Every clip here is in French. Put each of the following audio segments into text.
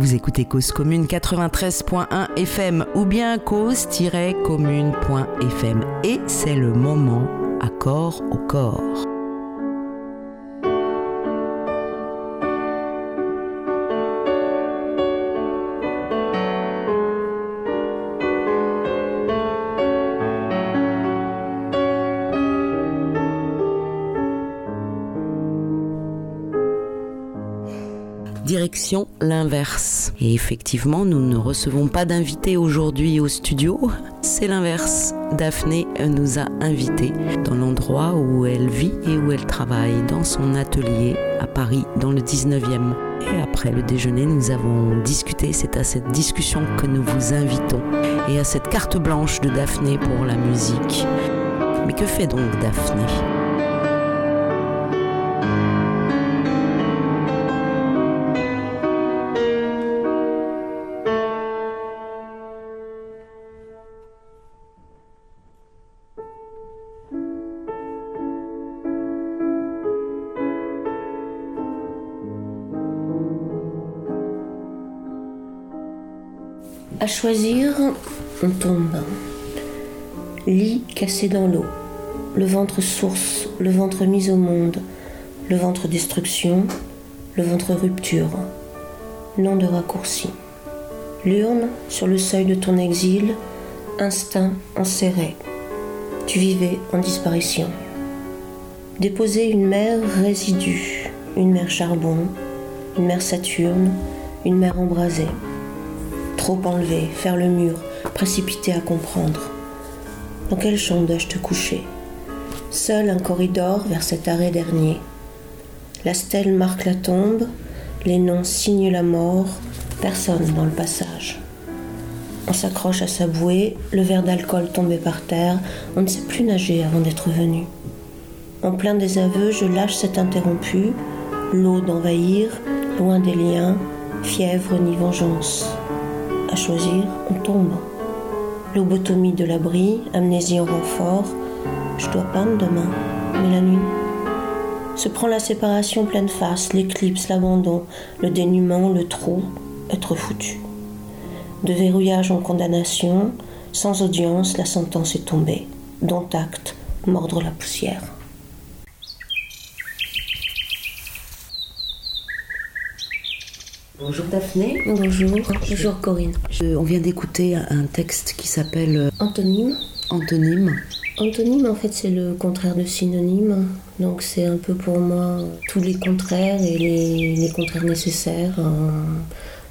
Vous écoutez Cause Commune 93.1 FM ou bien cause-commune.fm et c'est le moment corps au corps. L'inverse. Et effectivement, nous ne recevons pas d'invités aujourd'hui au studio, c'est l'inverse. Daphné nous a invités dans l'endroit où elle vit et où elle travaille, dans son atelier à Paris, dans le 19e. Et après le déjeuner, nous avons discuté. C'est à cette discussion que nous vous invitons. Et à cette carte blanche de Daphné pour la musique. Mais que fait donc Daphné? Choisir, on tombe. Lit cassé dans l'eau, le ventre source, le ventre mis au monde, le ventre destruction, le ventre rupture. Nom de raccourci. L'urne sur le seuil de ton exil, instinct enserré. Tu vivais en disparition. Déposer une mer résidue, une mer charbon, une mer Saturne, une mer embrasée enlevé, faire le mur, précipité à comprendre. Dans quelle chambre dois-je te coucher? Seul un corridor vers cet arrêt dernier. La stèle marque la tombe, les noms signent la mort, personne dans le passage. On s'accroche à sa bouée, le verre d'alcool tombé par terre, on ne sait plus nager avant d'être venu. En plein désaveu, je lâche cet interrompu, l'eau d'envahir, loin des liens, fièvre ni vengeance à choisir, on tombe. Lobotomie de l'abri, amnésie en renfort. Je dois peindre demain, mais la nuit. Se prend la séparation pleine face, l'éclipse, l'abandon, le dénuement, le trou, être foutu. De verrouillage en condamnation, sans audience, la sentence est tombée. Dont acte, mordre la poussière. Bonjour Daphné. Bonjour. Bonjour Corinne. on vient d'écouter un texte qui s'appelle euh, Antonyme. Antonyme. Antonyme, en fait, c'est le contraire de synonyme. Donc, c'est un peu pour moi tous les contraires et les, contraires nécessaires.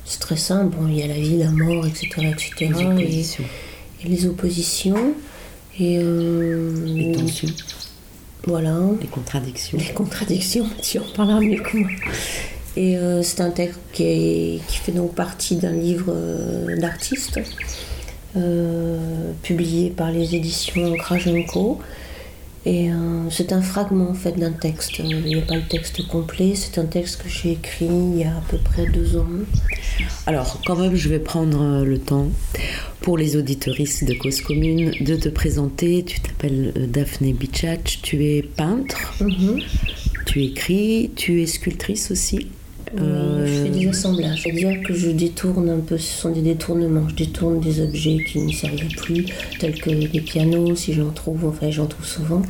C'est très simple. Bon, il y a la vie, la mort, etc. etc. Les oppositions. Et, les oppositions. Et, euh, les tensions. Voilà. Les contradictions. Les contradictions, tu en parleras mieux que moi. Et euh, c'est un texte qui, fait donc partie d'un livre euh, d'artistes euh, publié par les éditions Krajenko. Et c'est un fragment en fait d'un texte. Il n'y a pas le texte complet. C'est un texte que j'ai écrit il y a à peu près deux ans. Alors, quand même, je vais prendre le temps pour les auditoristes de Cause Commune de te présenter. Tu t'appelles Daphné Bichach, tu es peintre, mm-hmm. tu écris, tu es sculptrice aussi. Euh, je fais des assemblages. C'est-à-dire que je détourne un peu, ce sont des détournements. Je détourne des objets qui ne servent plus, tels que des pianos, si j'en trouve, enfin j'en trouve souvent,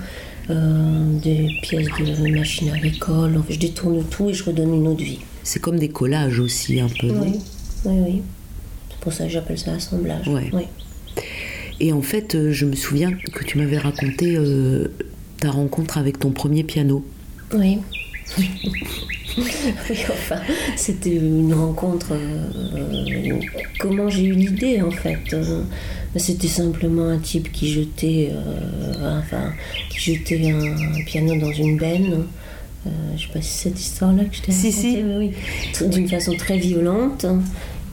euh, des pièces de machine agricole. Enfin, je détourne tout et je redonne une autre vie. C'est comme des collages aussi, un peu. Oui, oui, oui. C'est pour ça que j'appelle ça assemblage. Oui. Et en fait, euh, je me souviens que tu m'avais raconté ta rencontre avec ton premier piano. Oui. oui, enfin, c'était une rencontre. Euh, comment j'ai eu l'idée en fait euh, C'était simplement un type qui jetait, euh, enfin, qui jetait un, piano dans une benne. je sais pas si c'est cette histoire-là que je t'ai si, si. oui. D'une façon très violente.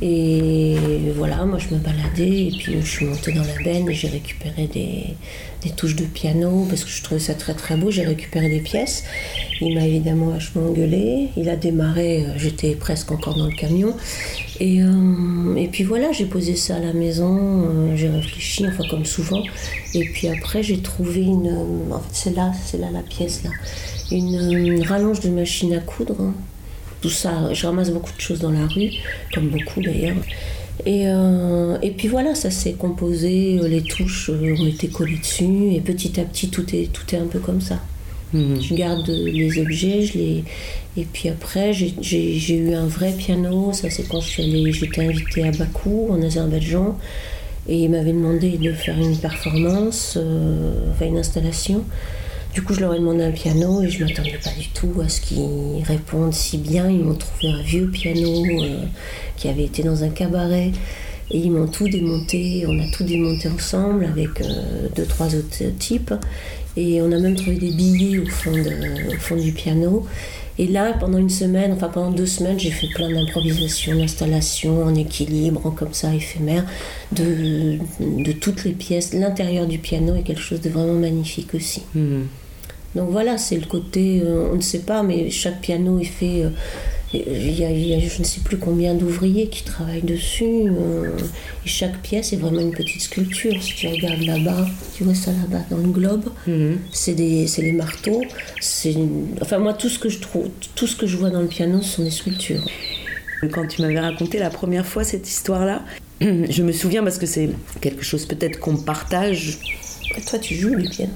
Et voilà, moi je me baladais et puis je suis montée dans la benne et j'ai récupéré des, touches de piano parce que je trouvais ça très très beau. J'ai récupéré des pièces. Il m'a évidemment vachement engueulé. Il a démarré, euh, j'étais presque encore dans le camion. Et, euh, et puis voilà, j'ai posé ça à la maison, euh, j'ai réfléchi, enfin comme souvent. Et puis après, j'ai trouvé une. En fait, c'est là, c'est là la pièce là. Une, rallonge de machine à coudre tout ça. Je ramasse beaucoup de choses dans la rue, comme beaucoup d'ailleurs. Et, euh, et, puis voilà, ça s'est composé, les touches ont été collées dessus, et petit à petit, tout est, tout est un peu comme ça. Mhm. Je garde les objets, je les... et puis après, j'ai eu un vrai piano. Ça, c'est quand j'étais invitée à Bakou, en Azerbaïdjan. Et il m'avait demandé de faire une performance, euh, enfin une installation. Du coup, je leur ai demandé un piano et je ne m'attendais pas du tout à ce qu'ils répondent si bien. Ils m'ont trouvé un vieux piano euh, qui avait été dans un cabaret. Et ils m'ont tout démonté, on a tout démonté ensemble avec euh, deux, trois autres types. Et on a même trouvé des billets au fond, du piano. Et là, pendant une semaine, enfin pendant deux semaines, j'ai fait plein d'improvisations, d'installations en équilibre, comme ça, éphémère, de, de toutes les pièces. L'intérieur du piano est quelque chose de vraiment magnifique aussi. Hmm. Donc voilà, c'est le côté, euh, on ne sait pas, mais chaque piano est fait. Euh, il y, a, je ne sais plus combien d'ouvriers qui travaillent dessus. Euh, et chaque pièce est vraiment une petite sculpture. Si tu regardes là-bas, tu vois ça là-bas dans le globe, mhm. c'est des, les marteaux. Enfin, moi, tout ce que je trouve, tout ce que je vois dans le piano, ce sont des sculptures. Quand tu m'avais raconté la première fois cette histoire-là, je me souviens parce que c'est quelque chose peut-être qu'on partage. toi, tu joues du piano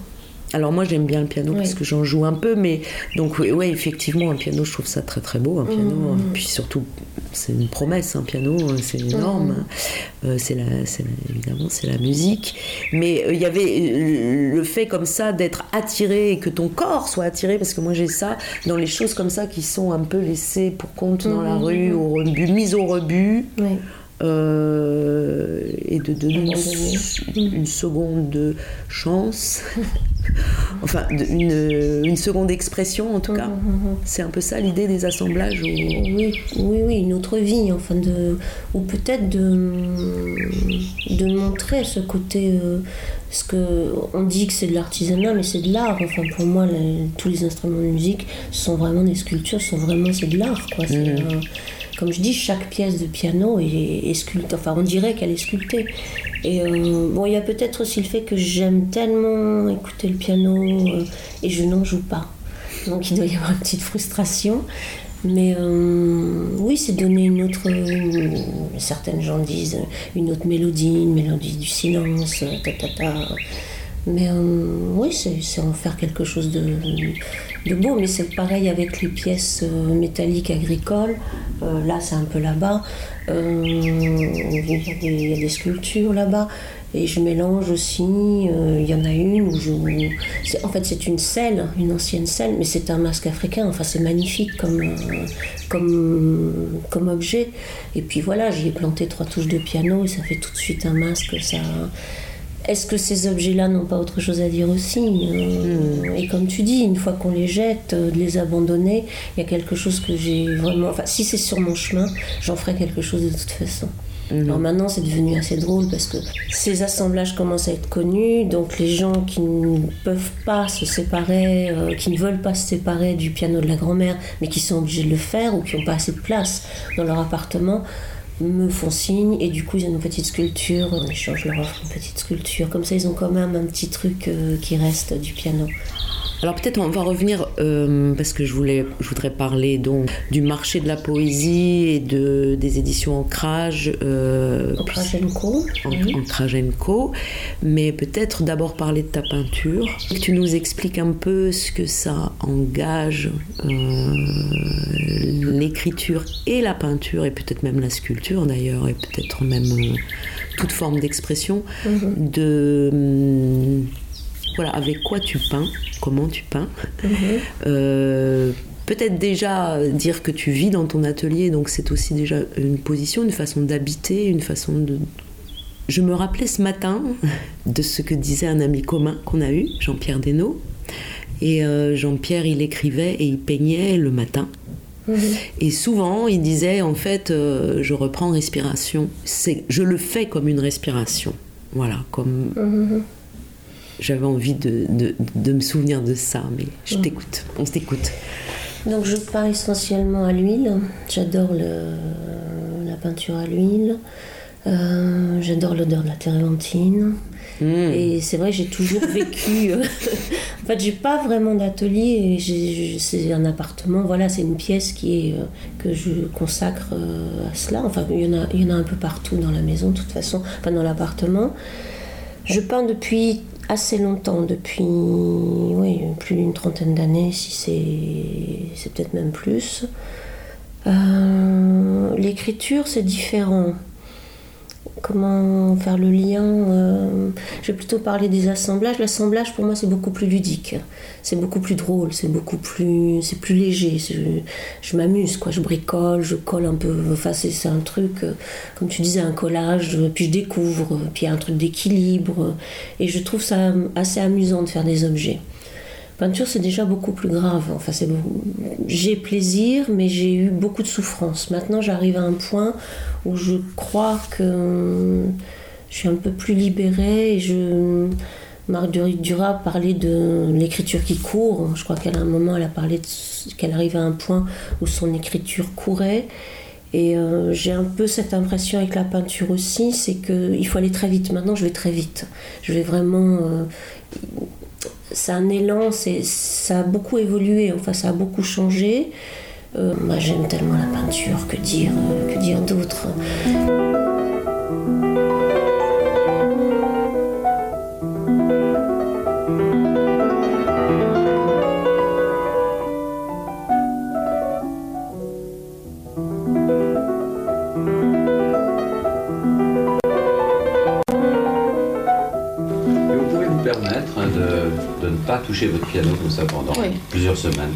alors moi j'aime bien le piano parce que j'en joue un peu, mais donc ouais effectivement un piano je trouve ça très très beau un piano, mmh. puis surtout c'est une promesse un piano euh, c'est énorme, mmh. euh, c'est la, évidemment c'est la musique, mais euh, il y avait le fait comme ça d'être attiré et que ton corps soit attiré parce que moi j'ai ça dans les choses comme ça qui sont un peu laissées pour compte dans la mmh. rue, au rebut, mises au rebut. Et de donner une, seconde de chance enfin une, une, seconde expression en tout cas. Mmh, mmh, mmh. C'est un peu ça l'idée des assemblages. Oui, oui, oui, une autre vie, enfin de, ou peut-être de, de montrer ce côté, euh, ce que on dit que c'est de l'artisanat, mais c'est de l'art. Enfin pour moi, tous les instruments de musique sont vraiment des sculptures, sont vraiment c'est de l'art quoi. Comme je dis, chaque pièce de piano est, sculptée. Enfin, on dirait qu'elle est sculptée. Et euh, bon, il y a peut-être aussi le fait que j'aime tellement écouter le piano euh, et je n'en joue pas. Donc il doit y avoir une petite frustration. Mais euh, oui, c'est donner une autre. certaines gens disent une autre mélodie, une mélodie du silence, ta. Mais oui, c'est en faire quelque chose de, de beau. Mais c'est pareil avec les pièces métalliques agricoles. là, c'est un peu là-bas. Euh, il y, a des sculptures là-bas. Et je mélange aussi, euh, il y en a une où je. En fait, c'est une selle, une ancienne selle, mais c'est un masque africain. Enfin, c'est magnifique comme, euh, comme, comme objet. Et puis voilà, j'y ai planté trois touches de piano et ça fait tout de suite un masque. Ça, est-ce que ces objets-là n'ont pas autre chose à dire aussi hmm. Et comme tu dis, une fois qu'on les jette, euh, de les abandonner, il y a quelque chose que j'ai vraiment. Enfin, si c'est sur mon chemin, j'en ferai quelque chose de toute façon. Hmm. Alors maintenant, c'est devenu assez drôle parce que ces assemblages commencent à être connus, donc les gens qui ne peuvent pas se séparer, euh, qui ne veulent pas se séparer du piano de la grand-mère, mais qui sont obligés de le faire ou qui n'ont pas assez de place dans leur appartement, me font signe et du coup ils ont une petite sculpture, en échange leur offre une petite sculpture. Comme ça ils ont quand même un petit truc euh, qui reste du piano. Alors peut-être on va revenir euh, parce que je voulais, je voudrais parler donc du marché de la poésie et de des éditions Ancrage. Euh, Ancrage Co. Ancrage Co. Mais peut-être d'abord parler de ta peinture. Que tu nous expliques un peu ce que ça engage euh, l'écriture et la peinture et peut-être même la sculpture d'ailleurs et peut-être même toute forme d'expression mm-hmm. de hum, voilà, avec quoi tu peins, comment tu peins. Mhm. Euh, peut-être déjà dire que tu vis dans ton atelier, donc c'est aussi déjà une position, une façon d'habiter, une façon de... Je me rappelais ce matin de ce que disait un ami commun qu'on a eu, Jean-Pierre Desnaux. Et euh, Jean-Pierre, il écrivait et il peignait le matin. Mhm. Et souvent, il disait, en fait, euh, je reprends respiration. C'est, je le fais comme une respiration. Voilà, comme... Mhm j'avais envie de, de, me souvenir de ça, mais je mm. t'écoute, on t'écoute. Donc je peins essentiellement à l'huile, j'adore la peinture à l'huile, euh, j'adore l'odeur de la térébenthine Hmm. Et c'est vrai, j'ai toujours vécu. Euh, en fait, j'ai pas vraiment d'atelier. C'est un appartement, voilà, c'est une pièce qui est, euh, que je consacre à cela. Enfin, il y, en a, il y en a un peu partout dans la maison, de toute façon, enfin dans l'appartement. Je peins depuis assez longtemps, depuis oui, plus d'une trentaine d'années, si c'est peut-être même plus. L'écriture, c'est différent comment faire le lien. Euh, je vais plutôt parler des assemblages. L'assemblage pour moi c'est beaucoup plus ludique, c'est beaucoup plus drôle, c'est beaucoup plus, c'est plus léger. Je, m'amuse quoi, je bricole, je colle un peu. Enfin c'est un truc, euh, comme tu disais, un collage. Puis je découvre, puis il y a un truc d'équilibre, et je trouve ça assez amusant de faire des objets peinture, c'est déjà beaucoup plus grave. Enfin, c'est j'ai plaisir, mais j'ai eu beaucoup de souffrance. Maintenant, j'arrive à un point où je crois que je suis un peu plus libérée et je. Marguerite Duras parlait de l'écriture qui court. Je crois qu'à un moment, elle a parlé qu'elle arrivait à un point où son écriture courait. Et euh, j'ai un peu cette impression avec la peinture aussi, c'est qu'il faut aller très vite. Maintenant, je vais très vite. Je vais vraiment. Euh, c'est un élan, ça a beaucoup évolué, enfin ça a beaucoup changé. Euh, moi j'aime tellement la peinture, que dire, que dire d'autre? Toucher votre piano comme ça pendant plusieurs semaines.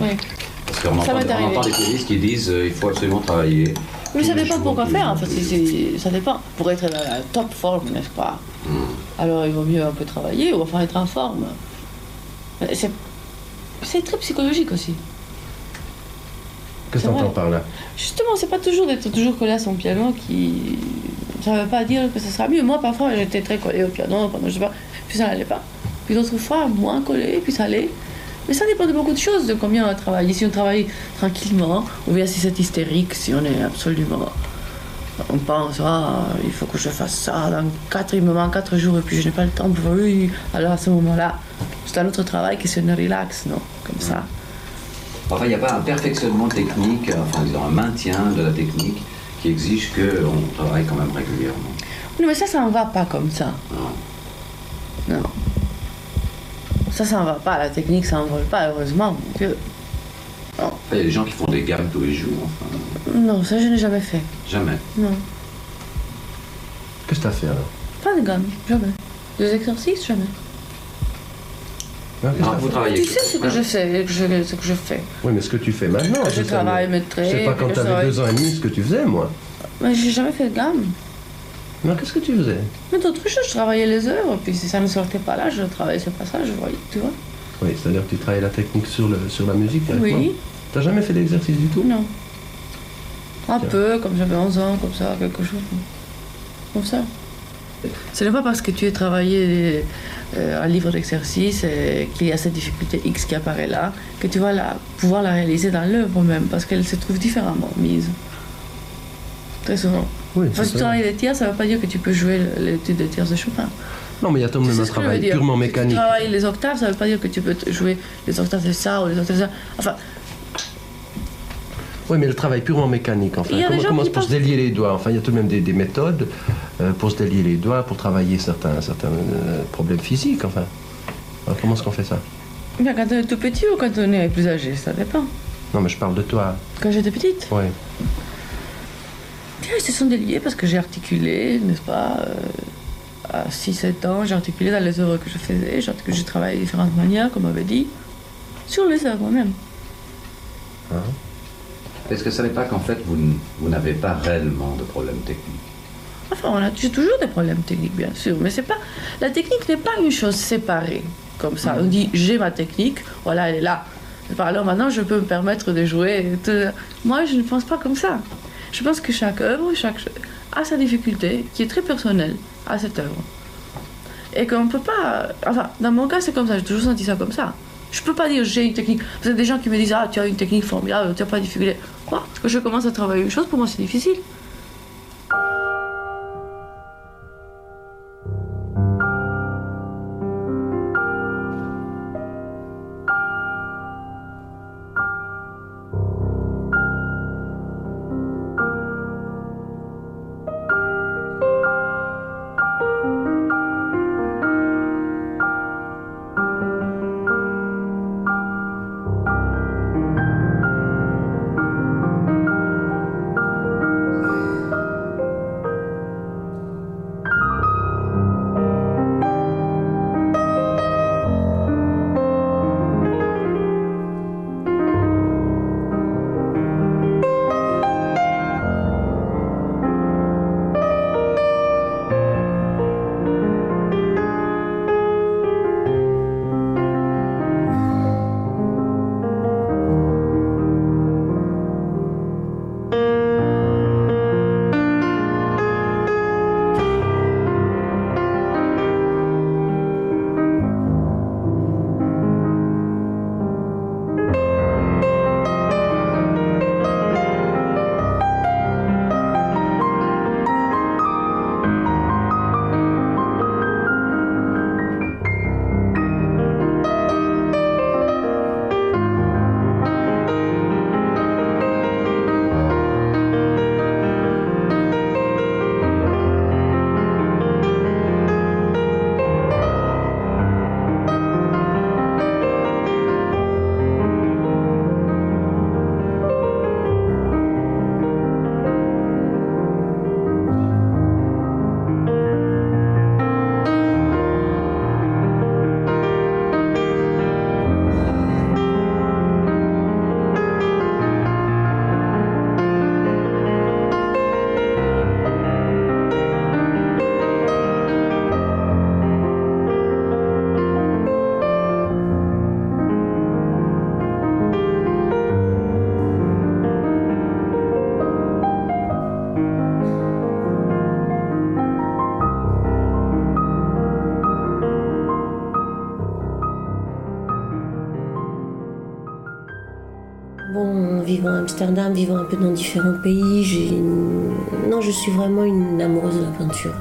Parce qu'on entend, entend, des pianistes qui disent qu'il euh, il faut absolument travailler. Mais ça dépend pourquoi faire, en fait, ça dépend. Pour être dans la top forme, n'est-ce pas hmm. Alors il vaut mieux un peu travailler ou enfin être en forme. C'est très psychologique aussi. Qu'est-ce que tu entends par là? Justement, c'est pas toujours d'être toujours collé à son piano qui. Ça veut pas dire que ce sera mieux. Moi, parfois, j'étais très collé au piano pendant, je sais pas, puis ça n'allait pas. Puis d'autres fois, moins collé, puis ça allait. Mais ça dépend de beaucoup de choses, de combien on travaille. Si on travaille tranquillement, ou bien si c'est hystérique, si on est absolument. On pense, ah, il faut que je fasse ça dans quatre, il me manque quatre jours et puis je n'ai pas le temps pour oui. Alors à ce moment-là, c'est un autre travail qui se ne relaxe, non Comme ça. Enfin, il n'y a pas un perfectionnement technique, enfin, un maintien de la technique qui exige qu'on travaille quand même régulièrement. Non, mais ça, ça ne va pas comme ça. Non. non. Ça, ça ne va pas. La technique, ça n'envole pas, heureusement. Il y a des gens qui font des gammes tous les jours. Non, ça, je n'ai jamais fait. Jamais Non. Qu'est-ce que tu as fait alors? Pas de gammes, jamais. Des exercices, jamais. Ah, vous travaillez Tu sais ce que je fais, ce que je fais. Oui, mais ce que tu fais maintenant. Je travaille mes traits. C'est pas quand tu avais deux ans et demi ce que tu faisais, moi. Mais j'ai jamais fait de gamme. Mais qu'est-ce que tu faisais Mais d'autres choses, je travaillais les heures, puis si ça ne sortait pas là, je travaillais ce passage, tu vois. Oui, c'est-à-dire que tu travailles la technique sur, le, sur la musique Oui. T'as jamais fait d'exercice du tout Non. Un peu, comme j'avais 11 ans, comme ça, quelque chose. Comme ça. Ce n'est pas parce que tu as travaillé euh, un livre d'exercice et qu'il y a cette difficulté X qui apparaît là, que tu vas la, pouvoir la réaliser dans l'œuvre même, parce qu'elle se trouve différemment mise. Très souvent. Oui, si tu travailles les tiers, ça ne veut pas dire que tu peux jouer l'étude des tiers de Chopin. Non, mais il y a tout de même un travail purement mécanique. Si tu travailles les octaves, ça ne veut pas dire que tu peux jouer les octaves de ça ou les octaves de ça. Enfin. Oui, mais le travail purement mécanique, enfin, comment commence pour se délier les doigts? Enfin, il y a tout de même des, méthodes euh, pour se délier les doigts, pour travailler certains, certains euh, problèmes physiques, enfin. comment est-ce qu'on fait ça? Bien, quand on est tout petit ou quand on est plus âgé, ça dépend. Non, mais je parle de toi. Quand j'étais petite Oui. Ils se sont déliés parce que j'ai articulé, n'est-ce pas euh, À 6-7 ans, j'ai articulé dans les œuvres que je faisais, j'ai travaillé de différentes manières, comme on avait dit, sur les œuvres même. Ah. Est-ce que ça n'est pas qu'en fait, vous, vous n'avez pas réellement de problèmes techniques? Enfin, on a toujours des problèmes techniques, bien sûr, mais c'est pas la technique n'est pas une chose séparée comme ça. On dit j'ai ma technique, voilà, elle est là. Alors maintenant, je peux me permettre de jouer. Moi, je ne pense pas comme ça. Je pense que chaque œuvre a sa difficulté qui est très personnelle à cette œuvre. Et qu'on ne peut pas. Enfin, dans mon cas, c'est comme ça, j'ai toujours senti ça comme ça. Je ne peux pas dire j'ai une technique. Vous avez des gens qui me disent Ah, tu as une technique formidable, tu n'as pas de difficulté. Quoi Que je commence à travailler une chose, pour moi, c'est difficile. Vivant un peu dans différents pays, non, je suis vraiment une amoureuse de la peinture.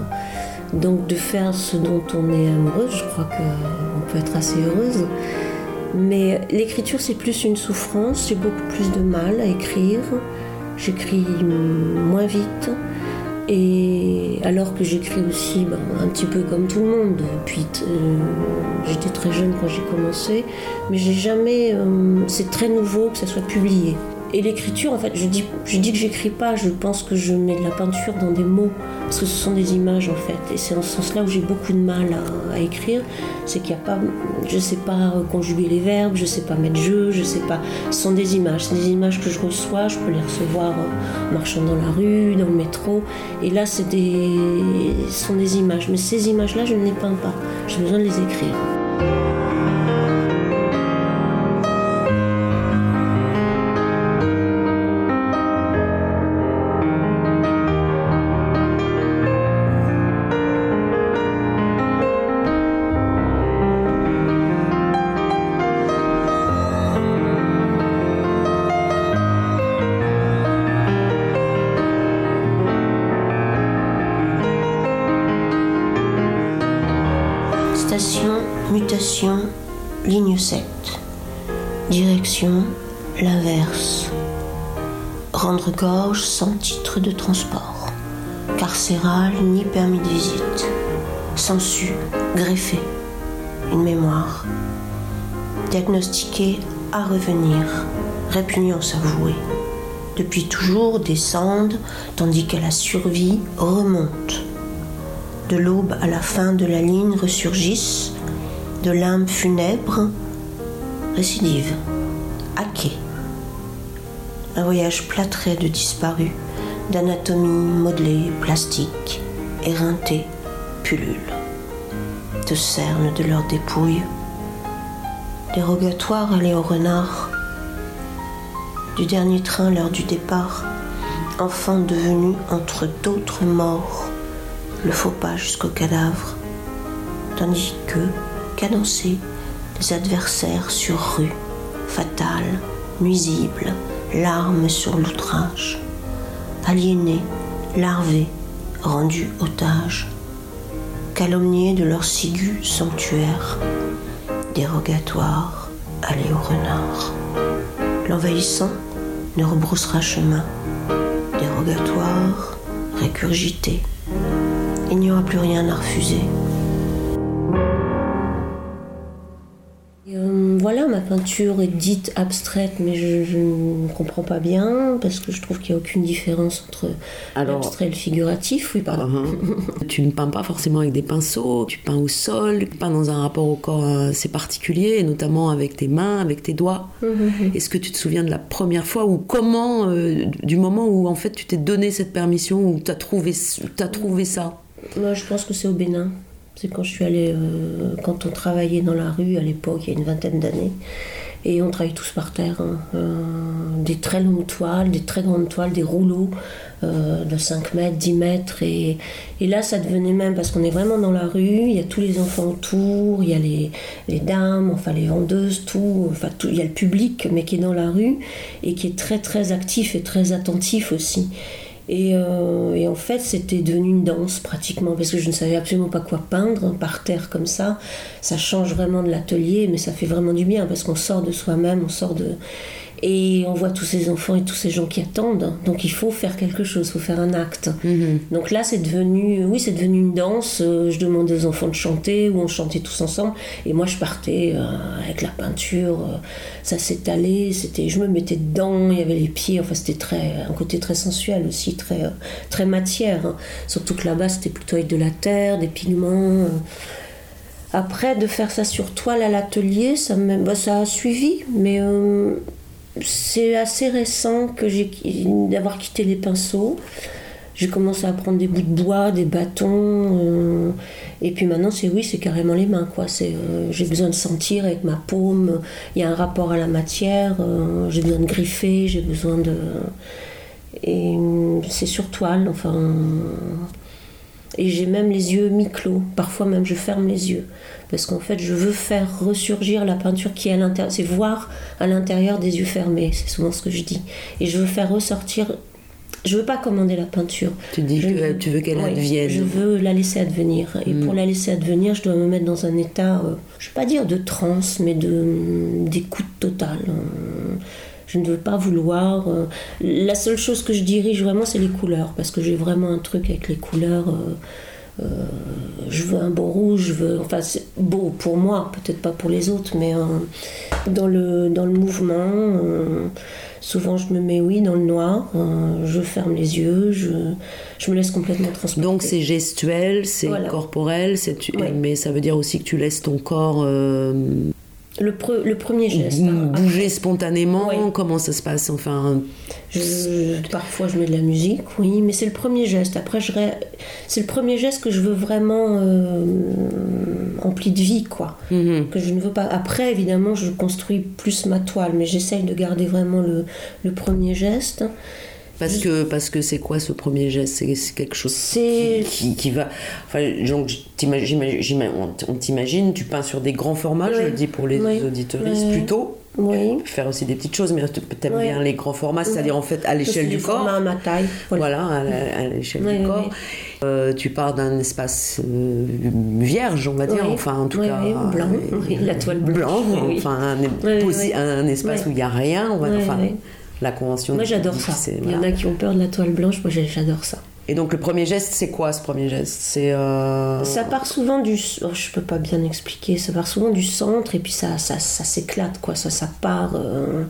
Donc de faire ce dont on est amoureuse, je crois qu'on peut être assez heureuse. Mais l'écriture, c'est plus une souffrance, j'ai beaucoup plus de mal à écrire. J'écris moins vite. Et alors que j'écris aussi ben, un petit peu comme tout le monde, puis euh, j'étais très jeune quand j'ai commencé, mais j'ai jamais. Euh, c'est très nouveau que ça soit publié. Et l'écriture, en fait, je dis, je dis que j'écris pas, je pense que je mets de la peinture dans des mots, parce que ce sont des images en fait. Et c'est en ce sens-là où j'ai beaucoup de mal à, écrire, c'est qu'il n'y a pas, je sais pas conjuguer les verbes, je sais pas mettre jeu, je sais pas. Ce sont des images, c'est des images que je reçois, je peux les recevoir en marchant dans la rue, dans le métro. Et là, c'est des, ce sont des images, mais ces images-là, je ne les peins pas. J'ai besoin de les écrire. De transport. Carcéral ni permis de visite. Sensu, greffé. Une mémoire. Diagnostiqué à revenir. Répugnance avouée. Depuis toujours descendent tandis qu'à la survie remonte. De l'aube à la fin de la ligne ressurgissent de l'âme funèbre, récidive, hacké. Un voyage plâtré de disparus, d'anatomie modelée, plastique, éreinté, pullule, de cernes de leurs dépouilles, dérogatoire allé au renard, du dernier train l'heure du départ, enfant devenu entre d'autres morts, le faux pas jusqu'au cadavre, tandis que, cadencer des adversaires sur rue, fatales, nuisibles, larmes sur l'outrage, aliénés, larvés, rendus otages, calomniés de leur sigu sanctuaire, dérogatoire, aller au renard. L'envahissant ne rebroussera chemin, dérogatoire, récurgité. Il n'y aura plus rien à refuser. Peinture est dite abstraite, mais je, ne comprends pas bien parce que je trouve qu'il n'y a aucune différence entre l'abstrait et le figuratif. Oui, pardon. Uh-huh. tu ne peins pas forcément avec des pinceaux, tu peins au sol, tu peins dans un rapport au corps assez particulier, et notamment avec tes mains, avec tes doigts. Mm-hmm. Est-ce que tu te souviens de la première fois ou comment, euh, du moment où en fait tu t'es donné cette permission, ou tu as trouvé, as trouvé ça? Moi, je pense que c'est au Bénin. C'est quand je suis allée, euh, quand on travaillait dans la rue à l'époque, il y a une vingtaine d'années, et on travaillait tous par terre. Hein. Euh, des très longues toiles, des très grandes toiles, des rouleaux euh, de 5 mètres, 10 mètres. Et, là, ça devenait même, parce qu'on est vraiment dans la rue, il y a tous les enfants autour, il y a les, les dames, enfin les vendeuses, tout, enfin tout, il y a le public, mais qui est dans la rue et qui est très très actif et très attentif aussi. Euh, et, en fait, c'était devenu une danse pratiquement, parce que je ne savais absolument pas quoi peindre par terre comme ça. Ça change vraiment de l'atelier, mais ça fait vraiment du bien, parce qu'on sort de soi-même, on sort de... Et on voit tous ces enfants et tous ces gens qui attendent. Donc il faut faire quelque chose, il faut faire un acte. Mhm. Donc là, c'est devenu, oui, c'est devenu une danse. Euh, je demandais aux enfants de chanter, ou on chantait tous ensemble. Et moi, je partais euh, avec la peinture. Euh, ça s'étalait, c'était, je me mettais dedans. Il y avait les pieds. Enfin, c'était très, un côté très sensuel aussi, très, très matière. Hein. Surtout que là-bas, c'était plutôt avec de la terre, des pigments. Après, de faire ça sur toile à l'atelier, ça, bah, ça a suivi, mais c'est assez récent que d'avoir quitté les pinceaux. J'ai commencé à prendre des bouts de bois, des bâtons, euh, et puis maintenant c'est oui, c'est carrément les mains quoi. Euh, j'ai besoin de sentir avec ma paume. Il y a un rapport à la matière. Euh, j'ai besoin de griffer, j'ai besoin de et c'est sur toile. Enfin, Et j'ai même les yeux mi-clos. Parfois même je ferme les yeux. Parce qu'en fait, je veux faire ressurgir la peinture qui est à l'intérieur. C'est voir à l'intérieur des yeux fermés. C'est souvent ce que je dis. Et je veux faire ressortir je veux pas commander la peinture. Tu dis que tu veux qu'elle advienne. Je veux la laisser advenir. Et pour mm. la laisser advenir, je dois me mettre dans un état, je euh, je vais pas dire de transe, mais de d'écoute totale. Euh, je ne veux pas vouloir. Euh, la seule chose que je dirige vraiment, c'est les couleurs, parce que j'ai vraiment un truc avec les couleurs. Je veux un beau rouge, je veux, enfin c'est beau pour moi, peut-être pas pour les autres, mais dans, le, dans le mouvement, Souvent, je me mets, oui, dans le noir, euh, je ferme les yeux, je, je me laisse complètement transporter. Donc, c'est gestuel, c'est corporel, mais ça veut dire aussi que tu laisses ton corps le, le, premier geste. Hein. Bouger spontanément, comment ça se passe enfin Parfois je mets de la musique, oui, mais c'est le premier geste. Après, je c'est le premier geste que je veux vraiment euh, rempli de vie, quoi. Mhm. Que je ne veux pas. Après, évidemment, je construis plus ma toile, mais j'essaye de garder vraiment le, le premier geste. Parce que parce que c'est quoi ce premier geste? C'est quelque chose qui, qui, qui, va. Enfin, donc, on t'imagine, tu peins sur des grands formats, je le dis pour les auditeurs plutôt. Oui. Faire aussi des petites choses, mais tu aimes bien les grands formats, c'est-à-dire en fait à l'échelle du corps. à ma taille. Voilà, à l'échelle du corps. Euh, tu pars d'un espace euh, vierge, on va dire, enfin en tout cas. blanc, la toile blanche. enfin un, un, espace où il n'y a rien, on va, enfin, la convention. Moi j'adore ça. Il y en a qui ont peur de la toile blanche, moi j'adore ça. Et donc le premier geste, c'est quoi ce premier geste? C'est euh, ça part souvent du, oh, je peux pas bien expliquer, ça part souvent du centre et puis ça, ça, ça s'éclate quoi, ça, ça part euh,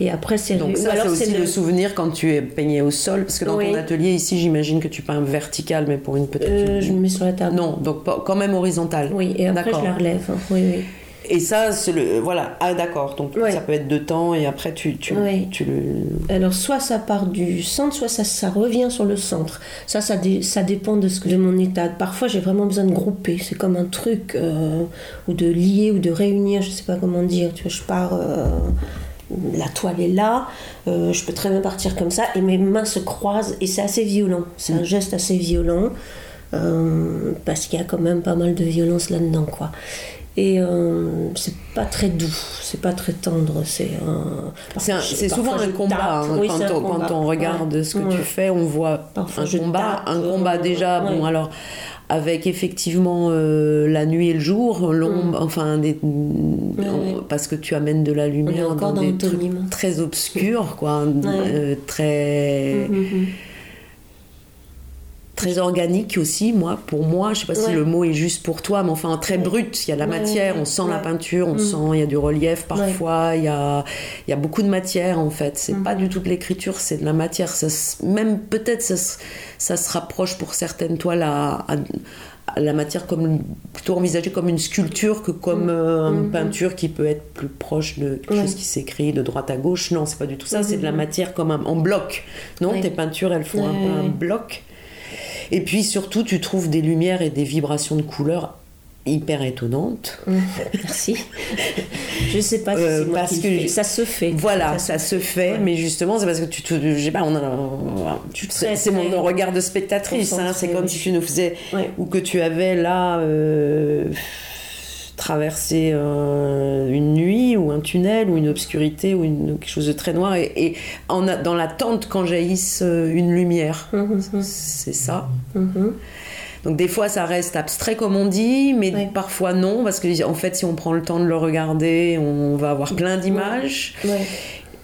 et après c'est. Donc ça c'est aussi le... souvenir quand tu es peigné au sol, parce que dans ton atelier ici, j'imagine que tu peins vertical, mais pour une petite. Euh, je me mets sur la table. Non, donc quand même horizontal. Oui, et après je la relève. Oui, oui. Et ça, c'est le. Voilà, ah d'accord, donc ça peut être de temps et après tu, tu, tu, le. Alors, soit ça part du centre, soit ça, ça revient sur le centre. Ça, ça, ça dépend de, ce que, de mon état. Parfois, j'ai vraiment besoin de grouper. C'est comme un truc, euh, ou de lier, ou de réunir, je sais pas comment dire. Tu vois, je pars. Euh, la toile est là, euh, je peux très bien partir comme ça, et mes mains se croisent, et c'est assez violent. C'est un mm. geste assez violent. parce qu'il y a quand même pas mal de violence là-dedans, quoi. Et euh, c'est pas très doux, c'est pas très tendre. C'est c'est souvent un combat. Hein. quand, on, quand, on, regarde ce que tu fais, on voit un combat. un combat déjà, bon alors avec effectivement euh, la nuit et le jour, l'ombre, mm. enfin, des, parce que tu amènes de la lumière dans, des trucs très obscurs, quoi, euh, très. Mm, mm, très organique aussi, moi, pour moi, je sais pas si le mot est juste pour toi, mais enfin très brut. Il y a la matière, on sent la peinture, on mm. sent, il y a du relief parfois, il y, a, il y a beaucoup de matière en fait. C'est pas mm. du tout de l'écriture, c'est de la matière. Ça, même peut-être ça, ça, se rapproche pour certaines toiles à, la matière comme plutôt envisagée comme une sculpture que comme mm. euh, une peinture qui peut être plus proche de quelque chose qui s'écrit de droite à gauche. Non, c'est pas du tout ça. C'est de la matière comme en bloc. Non, tes peintures, elles font un un bloc. Et puis surtout, tu trouves des lumières et des vibrations de couleurs hyper étonnantes. Mmh. merci. je sais pas si euh, parce que ça se fait. Voilà, ça, se fait, mais justement c'est parce que tu te, j'ai pas, on a, c'est mon regard de spectatrice. Hein, c'est comme si tu nous faisais ou que tu avais là. Euh, traverser euh, une nuit ou un tunnel ou une obscurité ou une, quelque chose de très noir et, et en, dans l'attente quand jaillisse euh, une lumière. Mhm, mhm. C'est ça. Mhm. Donc des fois ça reste abstrait comme on dit, mais parfois non, parce que en fait si on prend le temps de le regarder, on va avoir plein d'images.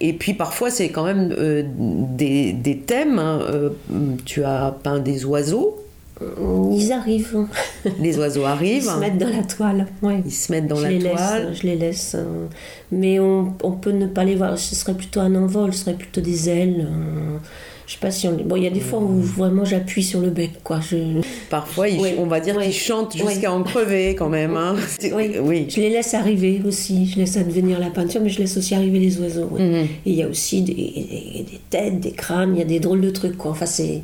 Et puis parfois c'est quand même euh, des, des, thèmes. Hein. tu as peint des oiseaux. Ils arrivent. Les oiseaux arrivent. Ils se mettent dans la toile. Ils se mettent dans la toile. je les laisse. Euh, mais on, on, peut ne pas les voir. Ce serait plutôt un envol, ce serait plutôt des ailes. Euh, je sais pas si on. Bon, il y a des fois où vraiment j'appuie sur le bec, quoi. Je... Parfois, on va dire qu'ils chantent jusqu'à en crever quand même. Hein. Oui. Je les laisse arriver aussi. Je laisse advenir la peinture, mais je laisse aussi arriver les oiseaux. Mhm. Et il y a aussi des, des, des, têtes, des crânes, il y a des drôles de trucs, quoi. Enfin, c'est.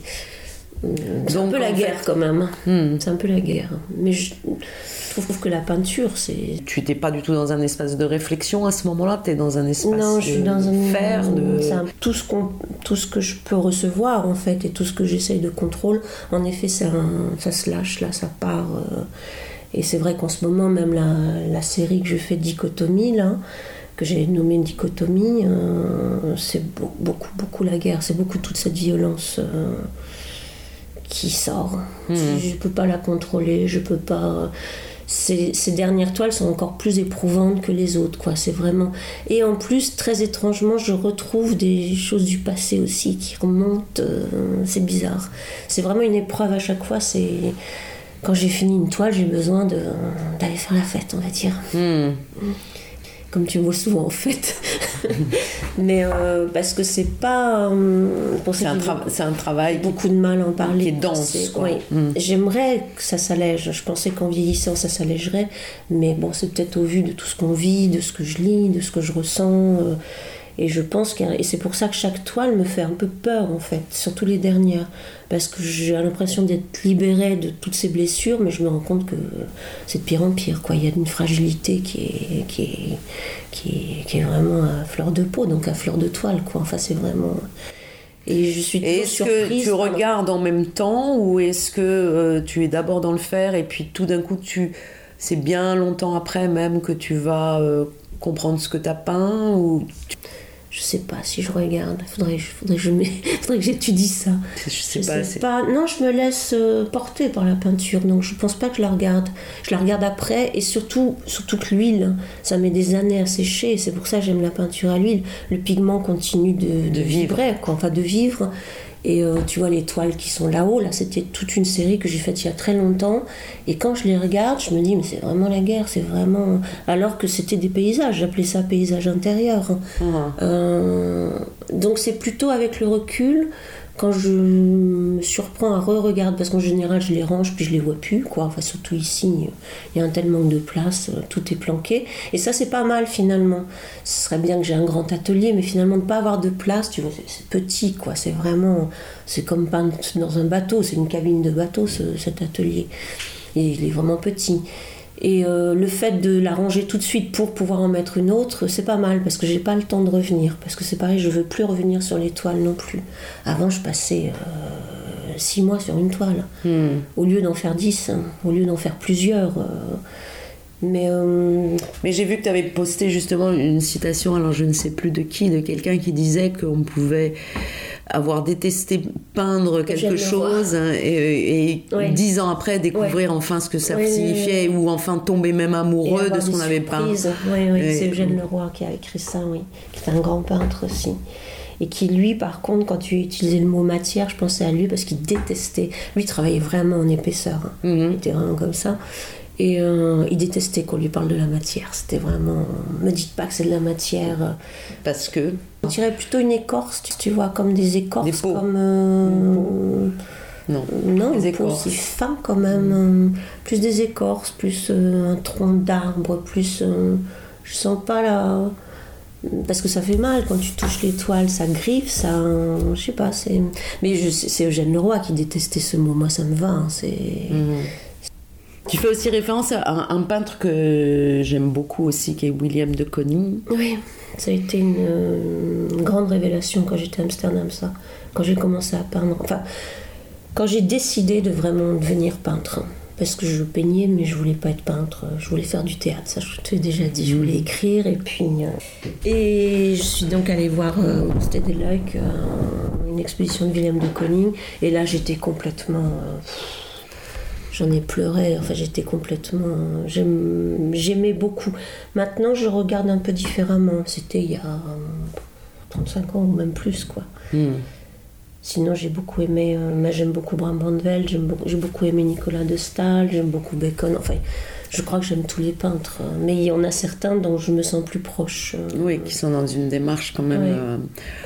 C'est un peu la guerre quand même. Hmm. C'est un peu la guerre. Mais je, trouve que la peinture, c'est. Tu n'étais pas du tout dans un espace de réflexion à ce moment-là, tu es dans un espace non, je suis dans un faire, de... tout ce qu'on, tout ce que je peux recevoir en fait et tout ce que j'essaye de contrôler. En effet, ça, ça se lâche là, ça part. Euh, et c'est vrai qu'en ce moment, même la, la, série que je fais Dichotomie là que j'ai nommé Dichotomie, euh, c'est beaucoup, beaucoup la guerre, c'est beaucoup toute cette violence euh, qui sort. Hmm. Je ne peux pas la contrôler, je peux pas. Ces, ces, dernières toiles sont encore plus éprouvantes que les autres, quoi. C'est vraiment. Et en plus, très étrangement, je retrouve des choses du passé aussi qui remontent. Euh, c'est bizarre. C'est vraiment une épreuve à chaque fois. C'est quand j'ai fini une toile, j'ai besoin d'aller faire la fête, on va dire. Hmm comme tu vois souvent en fait. Mais euh, parce que c'est pas. Euh, c'est un, un, travail. Beaucoup de mal à en parler. Qui est dense. Oui. Mm. J'aimerais que ça s'allège. Je pensais qu'en vieillissant ça s'allégerait. Mais bon, c'est peut-être au vu de tout ce qu'on vit, de ce que je lis, de ce que je ressens. Euh, et je pense que et c'est pour ça que chaque toile me fait un peu peur en fait, surtout les dernières, parce que j'ai l'impression d'être libérée de toutes ces blessures, mais je me rends compte que c'est de pire en pire. Quoi. Il y a une fragilité qui est, qui est, qui est, qui est vraiment à fleur de peau, donc à fleur de toile. Quoi. Enfin, c'est vraiment. Et je suis Est-ce que tu regardes en même temps ou est-ce que euh, tu es d'abord dans le faire et puis tout d'un coup tu c'est bien longtemps après même que tu vas euh, comprendre ce que tu as peint ou je sais pas si je regarde. Faudrait, faudrait, je faudrait que j'étudie ça. Je sais, pas, sais pas, Non, je me laisse euh, porter par la peinture, donc je pense pas que je la regarde. Je la regarde après, et surtout, surtout que l'huile, ça met des années à sécher. C'est pour ça que j'aime la peinture à l'huile. Le pigment continue de, de, vivre, quoi, enfin de vivre. Et euh, tu vois les toiles qui sont là-haut, là, c'était toute une série que j'ai faite il y a très longtemps. Et quand je les regarde, je me dis, mais c'est vraiment la guerre, c'est vraiment. Alors que c'était des paysages, j'appelais ça paysage intérieur. Mmh. Euh, donc c'est plutôt avec le recul quand je me surprends à re-regarder, parce qu'en général je les range puis je les vois plus, quoi. Enfin, surtout ici, il y a un tel manque de place, tout est planqué. Et ça, c'est pas mal finalement. Ce serait bien que j'ai un grand atelier, mais finalement, ne pas avoir de place, tu vois, c'est petit, quoi. C'est vraiment. C'est comme peindre dans un bateau, c'est une cabine de bateau, cet atelier. Et il est vraiment petit. Et euh, le fait de la ranger tout de suite pour pouvoir en mettre une autre, c'est pas mal parce que j'ai pas le temps de revenir. Parce que c'est pareil, je veux plus revenir sur les toiles non plus. Avant, je passais euh, six mois sur une toile, hmm. au lieu d'en faire dix, hein, au lieu d'en faire plusieurs. Euh. mais, mais j'ai vu que tu avais posté justement une citation, alors je ne sais plus de qui, de quelqu'un qui disait qu'on pouvait avoir détesté peindre quelque chose hein, et, dix ans après découvrir enfin ce que ça signifiait ou enfin tomber même amoureux de ce qu'on avait peint. C'est Eugène Leroy qui a écrit ça, oui, qui est un grand peintre aussi. Et qui, lui, par contre, quand tu utilisais le mot matière, je pensais à lui parce qu'il détestait. Lui, il travaillait vraiment en épaisseur. Hein. Mhm. Il était vraiment comme ça. Et euh, il détestait qu'on lui parle de la matière. C'était vraiment. Me dites pas que c'est de la matière. Parce que On dirait plutôt une écorce, tu vois, comme des écorces. Des Comme. Euh, non. Non, des écorces. C'est fin quand même. Euh, plus des écorces, plus un tronc d'arbre, plus. je sens pas la. Parce que ça fait mal quand tu touches l'étoile, ça griffe, ça. Je sais pas, c'est. Mais c'est Eugène Leroy qui détestait ce mot. Moi, ça me va. Hein, c'est. Mhm. Tu fais aussi référence à un, peintre que j'aime beaucoup aussi, qui est William de Koning. Oui, ça a été une, grande révélation quand j'étais à Amsterdam, ça. Quand j'ai commencé à peindre. Enfin, quand j'ai décidé de vraiment devenir peintre. Parce que je peignais, mais je voulais pas être peintre. Je voulais faire du théâtre, ça je te l'ai déjà dit. Je voulais écrire et puis. Euh, et je suis donc allée voir euh, au Stade des Lacs euh, une exposition de William de Koning. Et là j'étais complètement j'en ai pleuré. Enfin, j'étais complètement. J'aimais beaucoup. Maintenant, je regarde un peu différemment. C'était il y a 35 ans ou même plus, quoi. Hmm. Sinon, j'ai beaucoup aimé. Euh, j'aime beaucoup Bram j'ai beaucoup, beaucoup, aimé Nicolas de Stahl, j'aime beaucoup Bacon. Enfin, je crois que j'aime tous les peintres, mais il y en a certains dont je me sens plus proche. Euh. Oui, qui sont dans une démarche quand même. Euh.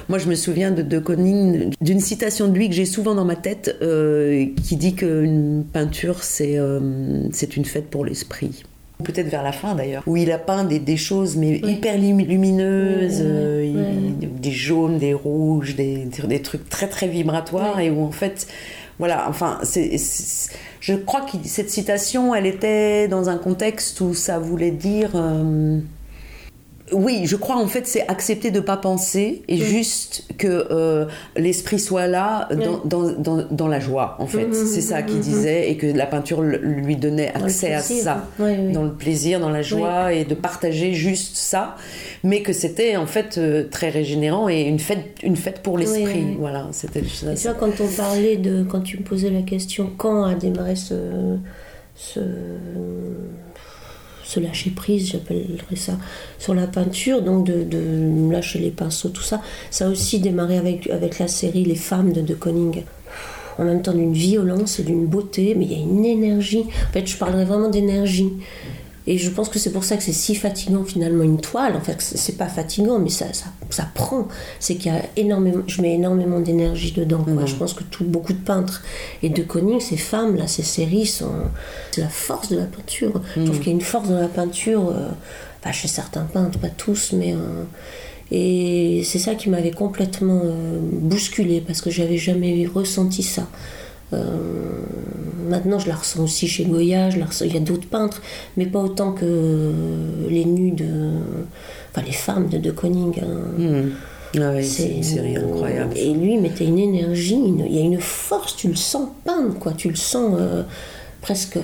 Moi, je me souviens de De Koning, d'une citation de lui que j'ai souvent dans ma tête, euh, qui dit qu'une peinture, c'est c'est une fête pour l'esprit peut-être vers la fin d'ailleurs, où il a peint des, des choses mais hyper lumineuses, des jaunes, des rouges, des, des trucs très très vibratoires et où en fait voilà, enfin, c'est, je crois que cette citation, elle était dans un contexte où ça voulait dire. Euh, oui, je crois en fait c'est accepter de pas penser et juste que euh, l'esprit soit là dans, la joie en fait. c'est ça qu'il disait et que la peinture lui donnait accès à ça, dans le plaisir, dans la joie et de partager juste ça, mais que c'était en fait euh, très régénérant et une fête, une fête pour l'esprit. Voilà, c'était ça. Tu vois quand on parlait de, quand tu me posais la question, quand a démarré ce, ce lâcher prise, j'appellerais ça, sur la peinture, donc de, lâcher les pinceaux, tout ça. Ça aussi démarré avec, avec la série Les femmes de De Koning. En même temps d'une violence et d'une beauté, mais il y a une énergie. En fait, je parlerais vraiment d'énergie. Et je pense que c'est pour ça que c'est si fatigant finalement une toile. En fait, c'est pas fatigant, mais ça, ça, ça prend. C'est qu'il y a énormément, je mets énormément d'énergie dedans. Mmh. Je pense que tout, beaucoup de peintres et de Koning, ces femmes là, ces séries sont, c'est la force de la peinture. Je trouve mmh. qu'il y a une force dans la peinture, euh, chez certains peintres, pas tous, mais euh, et c'est ça qui m'avait complètement euh, bousculé parce que j'avais jamais ressenti ça. Euh, maintenant, je la ressens aussi chez Goya, il y a d'autres peintres, mais pas autant que les nus de. Enfin, les femmes de De Koning. Hein. Hmm. Ah c'est une série incroyable. Et lui, mettait une énergie, il y a une force, tu le sens peindre, quoi. Tu le sens. Euh, presque euh,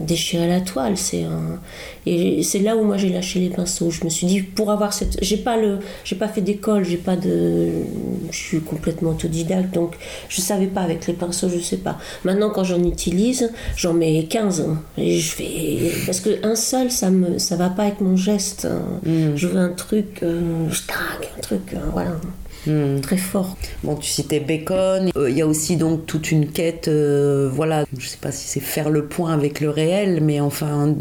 déchirer la toile. C'est un... Et c'est là où moi j'ai lâché les pinceaux. Je me suis dit, pour avoir cette. J'ai pas, le... j'ai pas fait d'école, j'ai pas de. Je suis complètement autodidacte, donc je savais pas avec les pinceaux, je sais pas. Maintenant, quand j'en utilise, j'en mets 15. Et je fais. Parce qu'un seul, ça me ça va pas avec mon geste. Mm. Je veux un truc. Euh, je traque, un truc. Euh, voilà. Hmm. très fort. Bon, tu citais Bacon. Euh, il y a aussi donc toute une quête, euh, voilà, je sais pas si c'est faire le point avec le réel, mais enfin,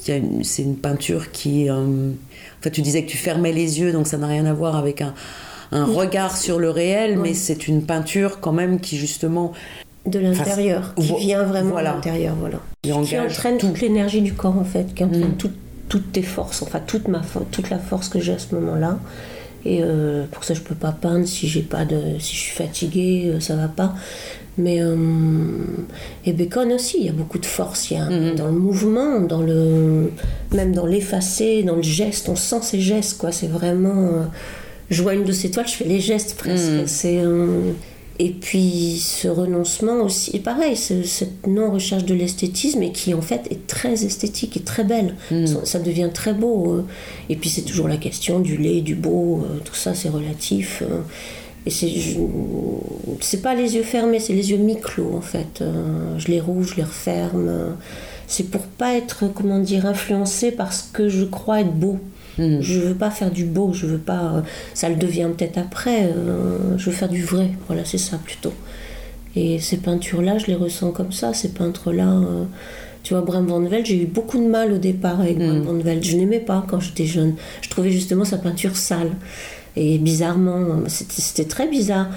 c'est une peinture qui. Euh, enfin, tu disais que tu fermais les yeux, donc ça n'a rien à voir avec un, regard sur le réel, mais c'est une peinture quand même qui justement de l'intérieur, qui vient vraiment de l'intérieur, voilà. Qui, entraîne toute l'énergie du corps en fait, qui entraîne hmm. toutes tes forces, enfin toute ma toute la force que j'ai à ce moment-là. Et euh, pour ça, je peux pas peindre si j'ai pas de, si je suis fatiguée, euh, ça va pas. Mais euh, et Bacon aussi, il y a beaucoup de force. Il y a mhm. dans le mouvement, dans le même dans l'effacé, dans le geste. On sent ces gestes, quoi. C'est vraiment. je vois une de ces toiles, je fais les gestes presque. Mhm. C'est et puis ce renoncement aussi, pareil, cette non-recherche de l'esthétisme et qui en fait est très esthétique et très belle. Mm. Ça, devient très beau. Euh. Et puis c'est toujours la question du lait, du beau, euh, tout ça c'est relatif. Euh. Et c'est pas les yeux fermés, c'est les yeux mi-clos en fait. Je les rouvre, je les referme. C'est pour pas être, comment dire, influencé par ce que je crois être beau. Hmm. Je veux pas faire du beau, je veux pas. Euh, ça le devient peut-être après. Euh, je veux faire du vrai. Voilà, c'est ça plutôt. Et ces peintures-là, je les ressens comme ça. Ces peintres-là. Euh, tu vois, Bram Van Velde, j'ai eu beaucoup de mal au départ avec Bram hmm. Van Velde. Je n'aimais pas quand j'étais jeune. Je trouvais justement sa peinture sale. Et bizarrement, c'était très bizarre.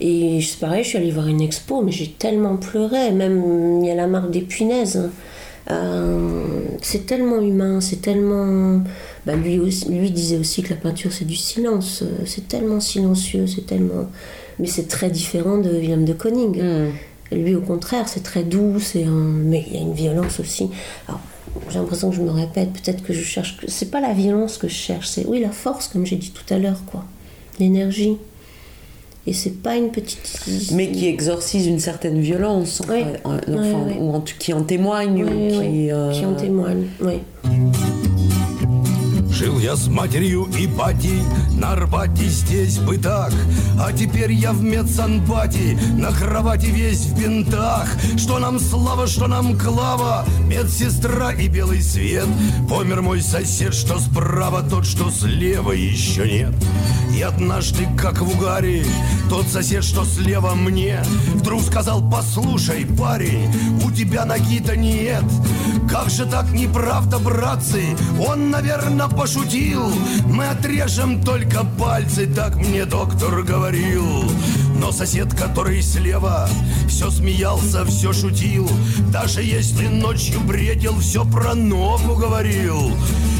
Et c'est pareil, je suis allée voir une expo, mais j'ai tellement pleuré. Même, il y a la marque des punaises. c'est tellement humain, c'est tellement bah, lui, lui disait aussi que la peinture c'est du silence, euh, c'est tellement silencieux, c'est tellement... Mais c'est très différent de William de Koning. Mm. Lui au contraire, c'est très doux, c'est mais il y a une violence aussi. Alors, j'ai l'impression que je me répète, peut-être que je cherche... C'est pas la violence que je cherche, c'est oui la force, comme j'ai dit tout à l'heure, quoi. L'énergie. Et c'est pas une petite. Mais qui exorcise une certaine violence, ou qui en témoigne. qui, euh, qui en témoigne, oui. Жил я с матерью и батей На Арбате здесь бы так. А теперь я в медсанбате На кровати весь в бинтах. Что нам слава, что нам клава Медсестра и белый свет. Помер мой сосед, что справа Тот, что слева еще нет. И однажды, как в угаре Тот сосед, что слева мне Вдруг сказал, послушай, парень У тебя ноги-то нет. Как же так неправда, братцы? Он, наверное, пошутил. Мы отрежем только пальцы Так мне доктор говорил. Но сосед, который слева, все смеялся, все шутил. Даже если ночью бредил, все про ногу говорил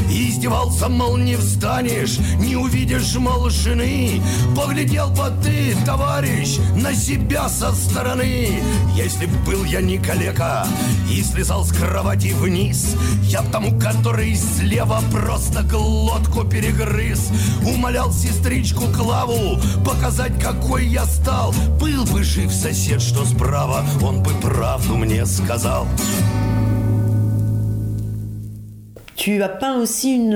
И издевался, мол, не встанешь, не увидишь, мол, жены Поглядел бы ты, товарищ, на себя со стороны. Если б был я не калека и слезал с кровати вниз Я б тому, который слева просто глотку перегрыз Умолял сестричку Клаву показать, какой я стал. Был бы жив сосед, что справа, он бы правду мне сказал Tu as peint aussi une,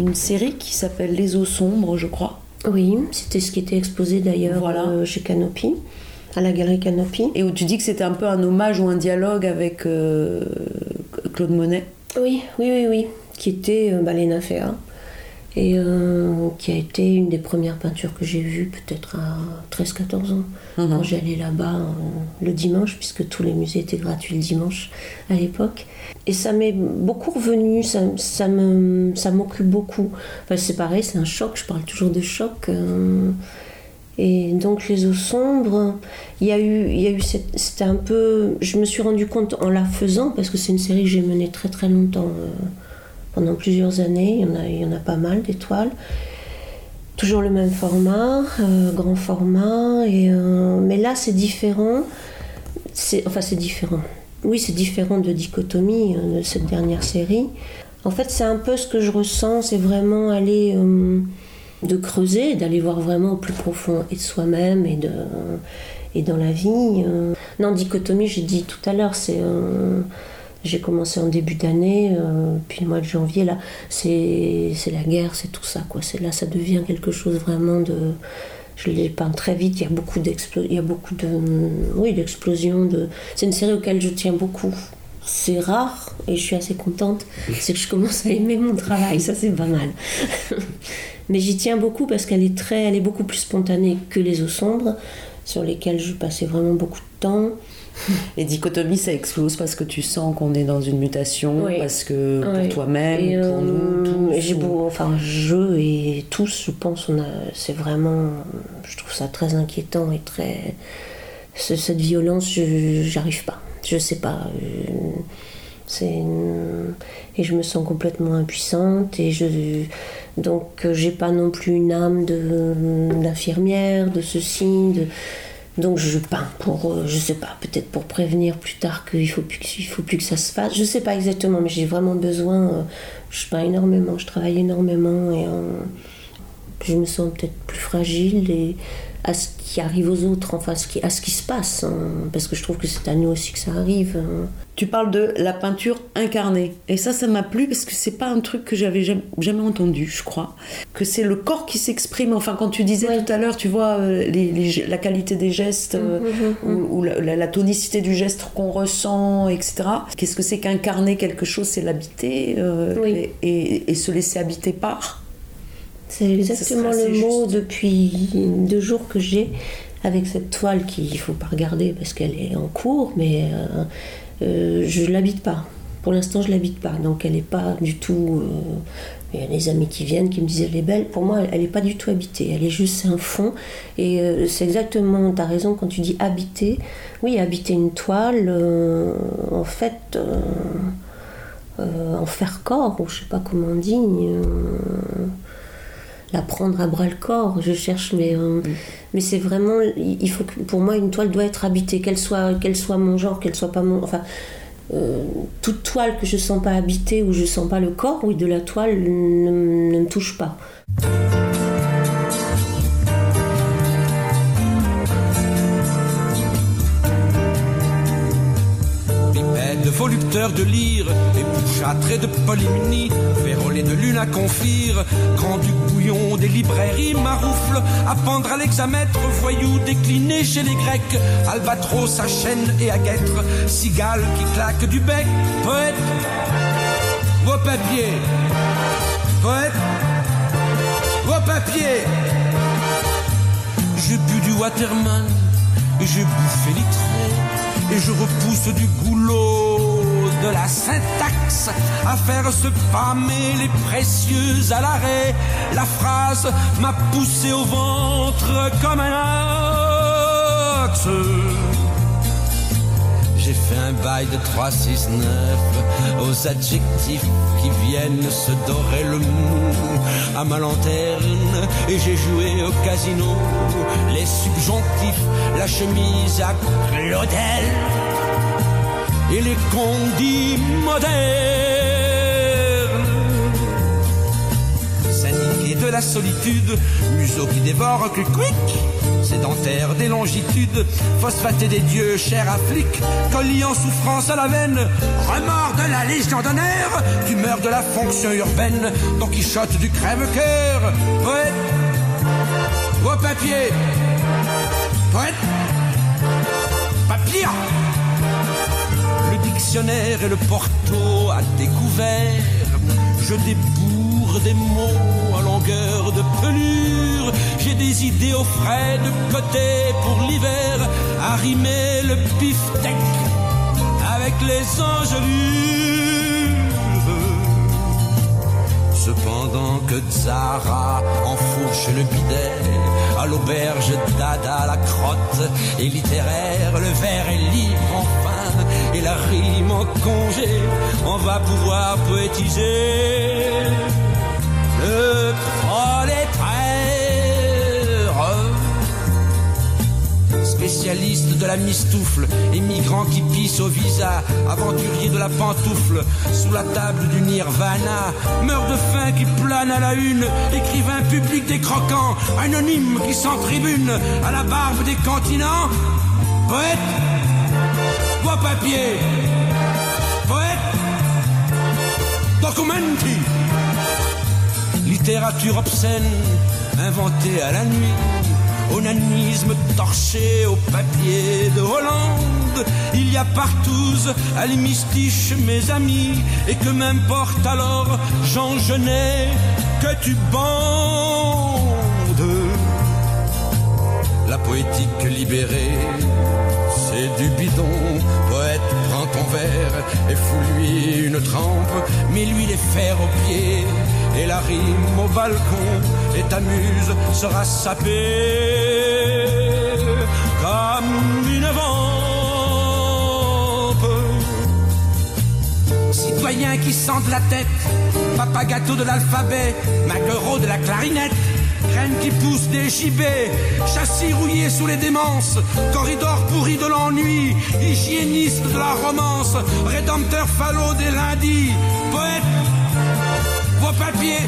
une série qui s'appelle Les eaux sombres, je crois. Oui, c'était ce qui était exposé d'ailleurs Voilà. euh, chez Canopy, à la galerie Canopy. Et où tu dis que c'était un peu un hommage ou un dialogue avec euh, Claude Monet. Oui, oui, oui, oui, qui était euh, bah, les nymphéas, et euh, qui a été une des premières peintures que j'ai vues peut-être à 13-14 ans, quand j'allais là-bas euh, le dimanche, puisque tous les musées étaient gratuits le dimanche à l'époque. Et ça m'est beaucoup revenu, ça, ça m'occupe beaucoup. Enfin, c'est pareil, c'est un choc, je parle toujours de choc. euh, et donc les eaux sombres, il y a eu, il y a eu c'était un peu, je me suis rendu compte en la faisant parce que c'est une série que j'ai menée très très longtemps, pendant plusieurs années. Il y en a, pas mal d'étoiles. Toujours le même format, euh, grand format. Et, euh, mais là c'est différent. Enfin c'est différent. Oui c'est différent de Dichotomie euh, de cette dernière série. En fait c'est un peu ce que je ressens, c'est vraiment aller de creuser, d'aller voir vraiment au plus profond et de soi-même et, de, et dans la vie. Non, dichotomie, j'ai dit tout à l'heure, c'est. J'ai commencé en début d'année, euh, puis le mois de janvier, là, c'est la guerre, c'est tout ça, quoi. Là, ça devient quelque chose vraiment de. Je l'ai peint très vite, il y a beaucoup d'explosions, il y a beaucoup de. Oui, d'explosions. De... C'est une série auquel je tiens beaucoup. C'est rare et je suis assez contente, c'est que je commence à aimer mon travail, ça c'est pas mal. Mais j'y tiens beaucoup parce qu'elle est très, elle est beaucoup plus spontanée que les eaux sombres, sur lesquelles je passais vraiment beaucoup de temps. Les dichotomies, ça explose parce que tu sens qu'on est dans une mutation, Oui. parce que pour toi-même, pour euh, nous, tous, et j'ai beau, enfin, je et tous, je pense, on a, c'est vraiment, je trouve ça très inquiétant et très, ce- cette violence, je, j'arrive pas, je sais pas, euh, c'est, et je me sens complètement impuissante et je, donc euh, j'ai pas non plus une âme de, d'infirmière, de ceci, de, donc je peins pour, euh, je sais pas, peut-être pour prévenir plus tard qu'il faut plus, faut plus que ça se fasse. Je sais pas exactement, mais j'ai vraiment besoin. euh, je peins énormément, je travaille énormément et euh, je me sens peut-être plus fragile et à ce qui arrive aux autres, enfin ce qui, à ce qui se passe, hein, parce que je trouve que c'est à nous aussi que ça arrive. hein. Tu parles de la peinture incarnée. Et ça, ça m'a plu parce que c'est pas un truc que j'avais jamais, jamais entendu, je crois. Que c'est le corps qui s'exprime. Enfin, quand tu disais Ouais. tout à l'heure, tu vois, euh, les- les- la qualité des gestes euh, ou, ou la, la- la tonicité du geste qu'on ressent, etc. Qu'est-ce que c'est qu'incarner quelque chose? C'est l'habiter euh, Oui. et, et- et se laisser habiter par. C'est exactement le mot juste. depuis deux jours que j'ai avec cette toile qu'il ne faut pas regarder parce qu'elle est en cours, mais euh, euh, je ne l'habite pas. Pour l'instant, je l'habite pas, donc elle n'est pas du tout. euh, il y a des amis qui viennent qui me disent elle est belle. Pour moi, elle n'est pas du tout habitée. Elle est juste un fond. Et c'est exactement. Tu as raison quand tu dis habiter. Oui, habiter une toile. en fait. en faire corps, ou je sais pas comment on dit. La prendre à bras le corps. Je cherche, mais, euh, mais c'est vraiment. Il faut que, pour moi, une toile doit être habitée, qu'elle soit, qu'elle soit mon genre, qu'elle soit pas mon. Enfin, euh, toute toile que je sens pas habitée ou je sens pas le corps, oui, de la toile ne, ne me touche pas. Volupteur de lyre, épouchâtré de polymnie, vérolé de lune à confire, grand du bouillon des librairies, maroufle, à pendre à l'examètre, voyou décliné chez les Grecs, albatros à chaîne et à guêtre, cigale qui claque du bec, poète, vos papiers, poète, vos papiers. J'ai bu du Waterman, et j'ai bouffé litré, et je repousse du goulot de la syntaxe à faire se pâmer les précieux à l'arrêt. La phrase m'a poussé au ventre comme un axe. J'ai j'ai fait un bail de 3, 6, 9 aux adjectifs qui viennent se dorer le mou à ma lanterne et j'ai joué au casino les subjonctifs, la chemise à Claudel et les condits modernes. de la solitude, museau qui dévore que quick, sédentaire des longitudes, phosphaté des dieux, cher à flic, colliant souffrance à la veine, remords de la légion d'honneur, tumeur de la fonction urbaine, Don Quichotte du crève-cœur, poète, au papier, poète, papier. Le dictionnaire et le porto à découvert, je débourre des mots à longueur de pelure. J'ai des idées au frais de côté pour l'hiver, arrimer le beefsteak avec les engelures. Cependant que Zara enfourche le bidet, à l'auberge Dada la crotte est littéraire, le verre est libre enfin, et la rime en congé, on va pouvoir poétiser. Le spécialiste de la mistoufle, émigrant qui pisse au visa, aventurier de la pantoufle, sous la table du nirvana, meurt de faim qui plane à la une, écrivain public des croquants, anonyme qui s'en-tribune à la barbe des continents, poète, papier, poète, documenti, littérature obscène, inventée à la nuit. Onanisme torché au papier de Hollande. Il y a partout à l'hémistiche mes amis, et que m'importe alors, Jean Genet, que tu bandes. La poétique libérée, du bidon. Poète, prends ton verre et fous-lui une trempe, mets-lui les fers aux pieds et la rime au balcon et ta muse sera sapée comme une vampe. Citoyen qui sent de la tête, papa gâteau de l'alphabet, maquereau de la clarinette. Qui poussent des gibets, châssis rouillés sous les démences, corridor pourri de l'ennui, hygiéniste de la romance, rédempteur falot des lundis, poète papier,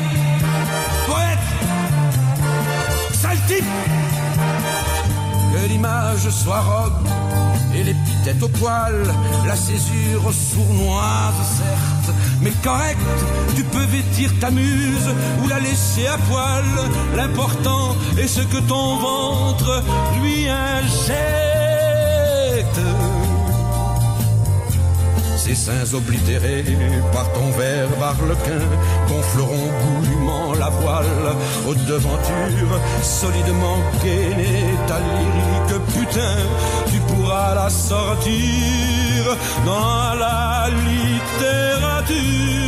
poète, sale type. Que l'image soit robe et l'épithète au poil, la césure sournoise certes, mais correcte, tu peux vêtir ta muse ou la laisser à poil. L'important est ce que ton ventre lui injecte. Ces seins oblitérés par ton verbe arlequin gonfleront goulûment la voile aux devantures, solidement gainé ta lyrique putain, tu pourras la sortir dans la littérature.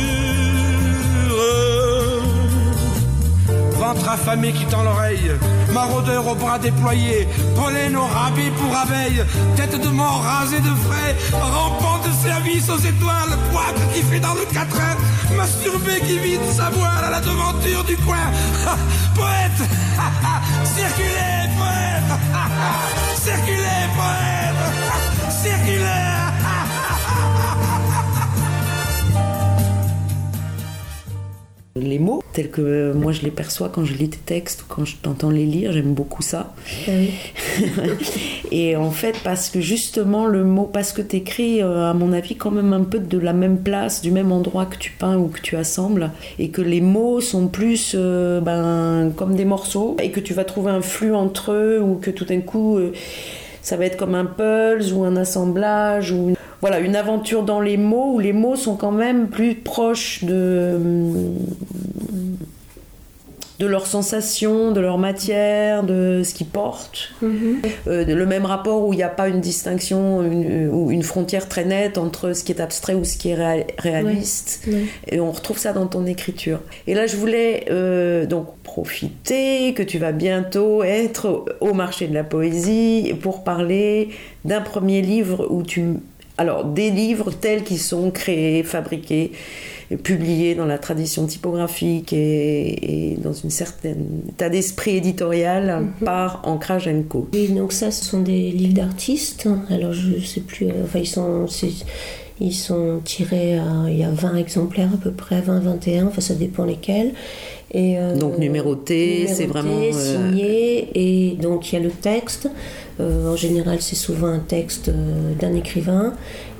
Ventre affamé qui tend l'oreille, maraudeur aux bras déployés, pollen au rabais pour abeille, tête de mort rasée de frais, rampant de service aux étoiles, poitre qui fait dans le quatrain, masturbé qui vide sa voile à la devanture du coin. poète, circulez, poète, circulez, poète, circulez. Les mots, tels que moi je les perçois quand je lis tes textes ou quand je t'entends les lire, j'aime beaucoup ça. Ah et en fait, parce que justement, le mot, parce que tu écris, euh, à mon avis, quand même un peu de la même place, du même endroit que tu peins ou que tu assembles, et que les mots sont plus euh, ben, comme des morceaux, et que tu vas trouver un flux entre eux, ou que tout d'un coup. Euh, ça va être comme un pulse ou un assemblage ou une voilà, une aventure dans les mots où les mots sont quand même plus proches de, de leurs sensations, de leur matière, de ce qu'ils portent. Mhm. Euh, le même rapport où il n'y a pas une distinction ou une frontière très nette entre ce qui est abstrait ou ce qui est réaliste. Et on retrouve ça dans ton écriture. Et là, je voulais euh, donc profiter que tu vas bientôt être au marché de la poésie pour parler d'un premier livre où tu alors, des livres tels qu'ils sont créés, fabriqués, et publiés dans la tradition typographique et, dans une certaine état d'esprit éditorial mhm. par Ancrage Co. Oui, donc ça, ce sont des livres d'artistes. Alors, je sais plus, euh, enfin, ils sont. Ils sont tirés, il y a 20 exemplaires à peu près, 20, 21, enfin ça dépend lesquels. Et, euh, donc numéroté, c'est vraiment... Euh, signé, et donc il y a le texte. Euh, en général, c'est souvent un texte d'un écrivain.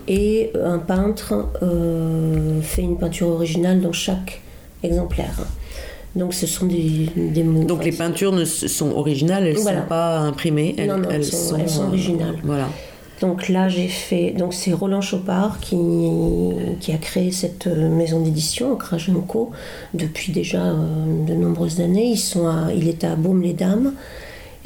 Et un peintre fait une peinture originale dans chaque exemplaire. Donc ce sont des, des Donc les peintures ne sont originales, elles ne sont pas imprimées, elles, non, non, elles, sont, elles sont, originales. Voilà. Donc là, j'ai fait. Donc c'est Roland Chopard qui, qui a créé cette maison d'édition, Krajenko, depuis déjà euh, de nombreuses années. Ils sont il est à Baume-les-Dames.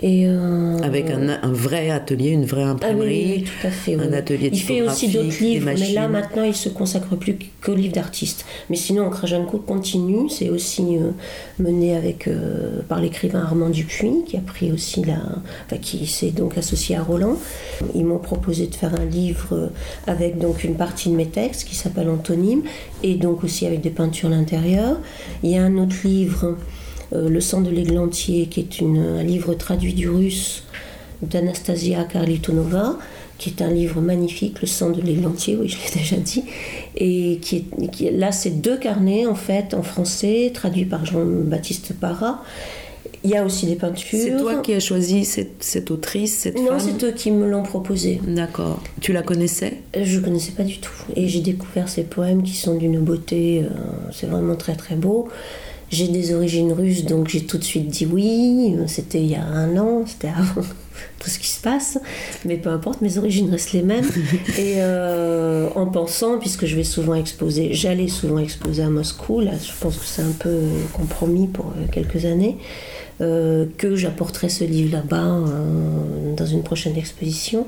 Euh, Avec un, vrai atelier, une vraie imprimerie. Ah oui, tout à fait. Un atelier Il fait aussi d'autres livres, mais là maintenant il se consacre plus qu'aux livres d'artistes. Mais sinon, Krajanko continue, c'est aussi euh, mené avec, euh, par l'écrivain Armand Dupuis, qui a pris aussi la. Enfin, qui s'est donc associé à Roland. Ils m'ont proposé de faire un livre avec donc une partie de mes textes qui s'appelle Antonyme, et donc aussi avec des peintures à l'intérieur. Il y a un autre livre le sang de l'églantier, qui est un livre traduit du russe d'Anastasia Karlitonova, qui est un livre magnifique, Le sang de l'églantier, oui, je l'ai déjà dit. Et qui est, là, c'est deux carnets, en fait, en français, traduits par Jean-Baptiste Parra. Il y a aussi des peintures. C'est toi qui as choisi cette, autrice, cette non, c'est eux qui me l'ont proposé. D'accord. Tu la connaissais? Je ne connaissais pas du tout. Et j'ai découvert ces poèmes qui sont d'une beauté, euh, c'est vraiment très très beau. J'ai des origines russes, donc j'ai tout de suite dit oui. C'était il y a un an, c'était avant tout ce qui se passe. Mais peu importe, mes origines restent les mêmes. Et euh, en pensant, puisque je vais souvent exposer, j'allais souvent exposer à Moscou, là je pense que c'est un peu compromis pour euh, quelques années, euh, que j'apporterais ce livre là-bas dans une prochaine exposition.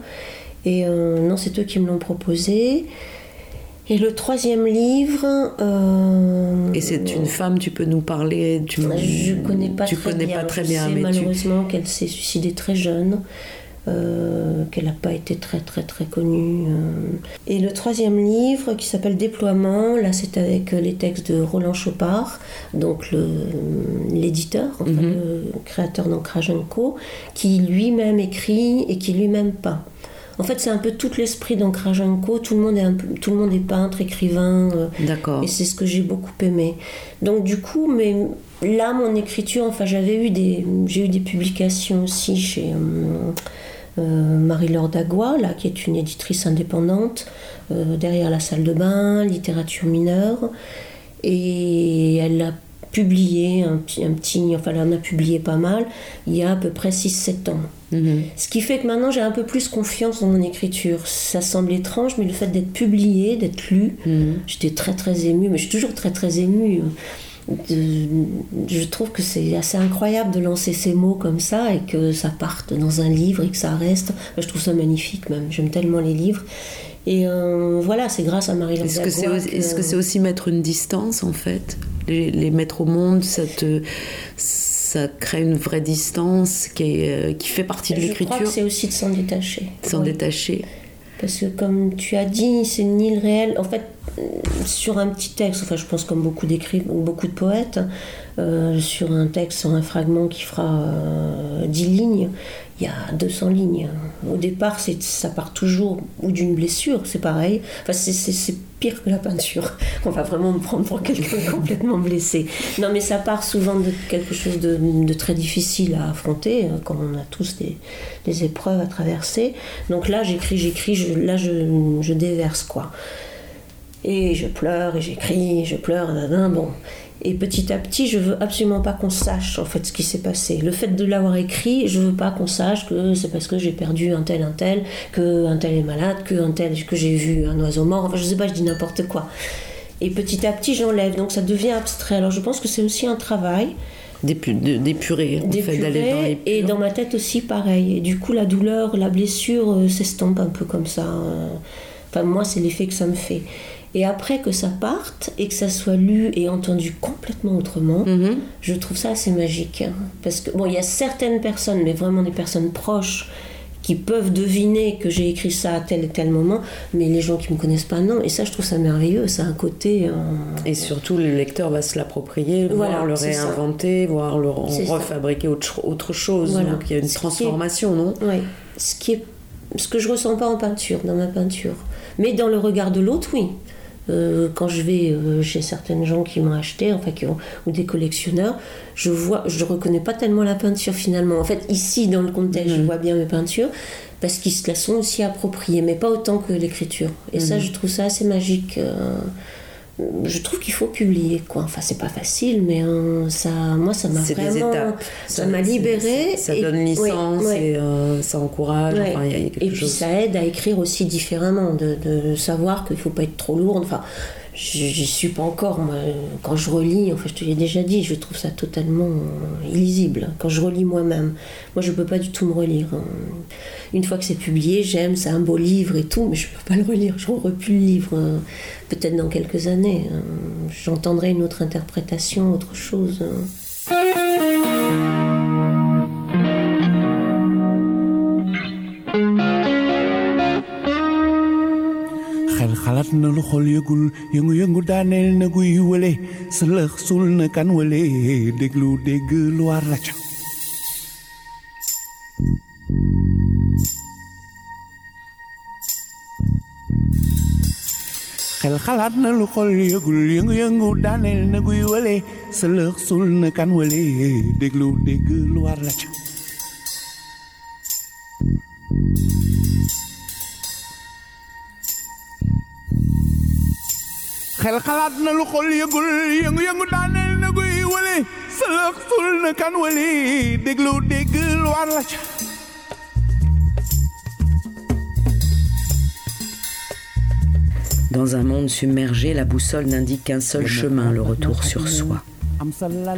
Et non, c'est eux qui me l'ont proposé. Et le troisième livre. Euh, Et c'est une femme, tu peux nous parler tu, Je connais pas tu très connais bien. pas très bien, mais malheureusement qu'elle s'est suicidée très jeune. Euh, qu'elle n'a pas été très très très connue. Euh. Et le troisième livre qui s'appelle Déploiement, là c'est avec les textes de Roland Chopard, donc l'éditeur, enfin, mhm. le créateur d'Ancrage Co, qui lui-même écrit et qui lui-même peint. En fait, c'est un peu tout l'esprit d'Ancrage Co. Tout le monde est, tout le monde est peintre, écrivain. Euh, D'accord. Et c'est ce que j'ai beaucoup aimé. Donc, du coup, mais là, mon écriture, enfin, j'avais eu des, j'ai eu des publications aussi chez euh, euh, Marie-Laure Dagua, là, qui est une éditrice indépendante, derrière la salle de bain, littérature mineure. Et elle a publié un petit, un petit, enfin, elle en a publié pas mal, il y a à peu près 6-7 ans. Mhm. Ce qui fait que maintenant j'ai un peu plus confiance dans mon écriture. Ça semble étrange, mais le fait d'être publié, d'être lu, mhm. j'étais très très émue, mais je suis toujours très très émue. je trouve que c'est assez incroyable de lancer ces mots comme ça et que ça parte dans un livre et que ça reste. je trouve ça magnifique même. J'aime tellement les livres. Et euh, voilà, c'est grâce à Marie-Laure Est-ce que c'est aussi, est -ce aussi mettre une distance en fait? Les, les, mettre au monde, ça te, ça crée une vraie distance qui, est, euh, qui fait partie de l'écriture. C'est aussi de s'en détacher. S'en détacher. Parce que comme tu as dit, c'est une île réelle. En fait, sur un petit texte, enfin je pense comme beaucoup d'écrivains ou beaucoup de poètes, euh, sur un texte, sur un fragment qui fera euh, 10 lignes, il y a 200 lignes. Au départ, ça part toujours ou d'une blessure, c'est pareil. Enfin, c'est pire que la peinture. On va vraiment me prendre pour quelqu'un complètement blessé. Non, mais ça part souvent de quelque chose de, très difficile à affronter, hein, comme on a tous des, épreuves à traverser. Donc là, j'écris, j'écris, là, je déverse, quoi. Et je pleure, et j'écris, je pleure, bon. Et petit à petit, je veux absolument pas qu'on sache en fait ce qui s'est passé. Le fait de l'avoir écrit, je veux pas qu'on sache que c'est parce que j'ai perdu un tel, un tel, que un tel est malade, que un tel, que j'ai vu un oiseau mort. Enfin, je sais pas, je dis n'importe quoi. Et petit à petit, j'enlève. Donc ça devient abstrait. Alors je pense que c'est aussi un travail. D'épurer, en fait, d'aller dans les Et dans ma tête aussi, pareil. Et du coup, la douleur, la blessure euh, s'estompe un peu comme ça. Enfin, moi, c'est l'effet que ça me fait. Et après que ça parte et que ça soit lu et entendu complètement autrement, mhm. je trouve ça assez magique. Parce que, bon, il y a certaines personnes, mais vraiment des personnes proches, qui peuvent deviner que j'ai écrit ça à tel et tel moment, mais les gens qui me connaissent pas, non. Et ça, je trouve ça merveilleux. Ça a un côté. Euh, et surtout, le lecteur va se l'approprier, voir le réinventer, voir le refabriquer autre, autre chose. Donc il y a une transformation, non? Oui. Ce, qui est... ce que je ressens pas en peinture, dans ma peinture. Mais dans le regard de l'autre, oui. Euh, quand je vais euh, chez certaines gens qui m'ont acheté, enfin, qui ont, ou des collectionneurs, je vois, je reconnais pas tellement la peinture finalement. En fait, ici dans le contexte, je mhm. vois bien mes peintures parce qu'ils se la sont aussi appropriées, mais pas autant que l'écriture. Et ça, mhm. je trouve ça assez magique. Euh, je trouve qu'il faut publier quoi. Enfin c'est pas facile mais hein, ça moi ça m'a vraiment ça m'a libéré ça donne licence et euh, ça encourage et puis ça aide à écrire aussi différemment de, de savoir qu'il faut pas être trop lourd enfin j'y suis pas encore. Moi. Quand je relis, enfin, je te l'ai déjà dit, je trouve ça totalement illisible. Quand je relis moi-même, moi, je peux pas du tout me relire. Hein. Une fois que c'est publié, j'aime, c'est un beau livre et tout, mais je peux pas le relire. Je plus le livre. Hein. Peut-être dans quelques années. Hein. J'entendrai une autre interprétation, autre chose. Xalaat na lu xol yëgul yëngu-yëngu daaneel na guy wële sëlëx sul na kan wële déglu dégg lu war la ca xel xalaat na lu xol yëgul yëngu-yëngu na sul na kan wële déglu dégg xel xalaat na lu xol yëgul yëngu-yëngu daaneel na guy wali sëlëx sul na kan wali déglu dégg lu war la ca Dans un monde submergé, la boussole n'indique qu'un seul chemin, le retour sur soi.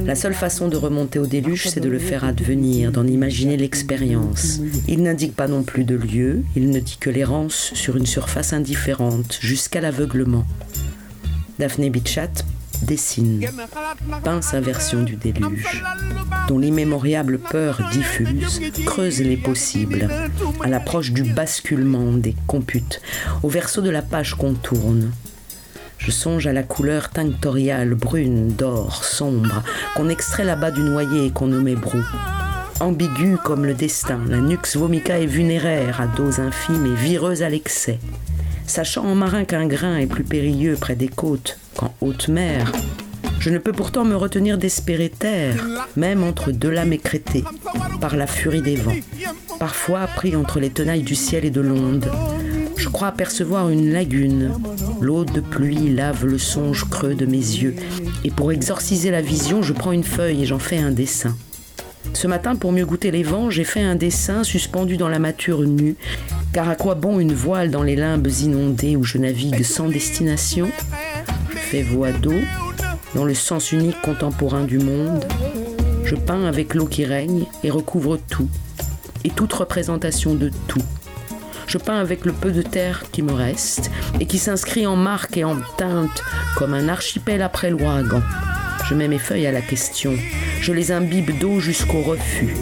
La seule façon de remonter au déluge, c'est de le faire advenir, d'en imaginer l'expérience. Il n'indique pas non plus de lieu, il ne dit que l'errance sur une surface indifférente, jusqu'à l'aveuglement. Daphné Bichat dessine, peint sa version du déluge, dont l'immémoriable peur diffuse creuse les possibles, à l'approche du basculement des computes, au verso de la page qu'on tourne. Je songe à la couleur tinctoriale brune, d'or, sombre, qu'on extrait là-bas du noyer et qu'on nommait brou. Ambiguë comme le destin, la nux vomica est vunéraire à dose infime et vireuse à l'excès sachant en marin qu'un grain est plus périlleux près des côtes qu'en haute mer. Je ne peux pourtant me retenir d'espérer terre, même entre deux lames écrétées, par la furie des vents, parfois pris entre les tenailles du ciel et de l'onde. Je crois apercevoir une lagune. L'eau de pluie lave le songe creux de mes yeux, et pour exorciser la vision, je prends une feuille et j'en fais un dessin. Ce matin, pour mieux goûter les vents, j'ai fait un dessin suspendu dans la mature nue. Car à quoi bon une voile dans les limbes inondées où je navigue sans destination? Je fais voix d'eau, dans le sens unique contemporain du monde. Je peins avec l'eau qui règne et recouvre tout, et toute représentation de tout. Je peins avec le peu de terre qui me reste et qui s'inscrit en marque et en teinte comme un archipel après l'ouragan. Je mets mes feuilles à la question. Je les imbibe d'eau jusqu'au refus.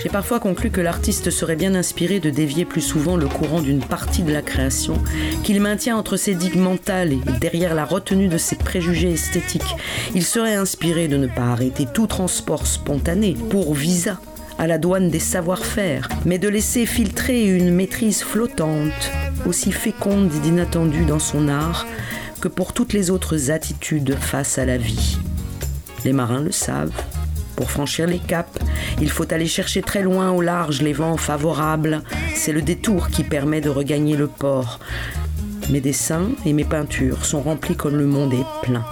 J'ai parfois conclu que l'artiste serait bien inspiré de dévier plus souvent le courant d'une partie de la création, qu'il maintient entre ses digues mentales et derrière la retenue de ses préjugés esthétiques. Il serait inspiré de ne pas arrêter tout transport spontané pour visa à la douane des savoir-faire, mais de laisser filtrer une maîtrise flottante, aussi féconde et d'inattendue dans son art, que pour toutes les autres attitudes face à la vie. Les marins le savent. Pour franchir les caps, il faut aller chercher très loin au large les vents favorables. C'est le détour qui permet de regagner le port. Mes dessins et mes peintures sont remplis comme le monde est plein.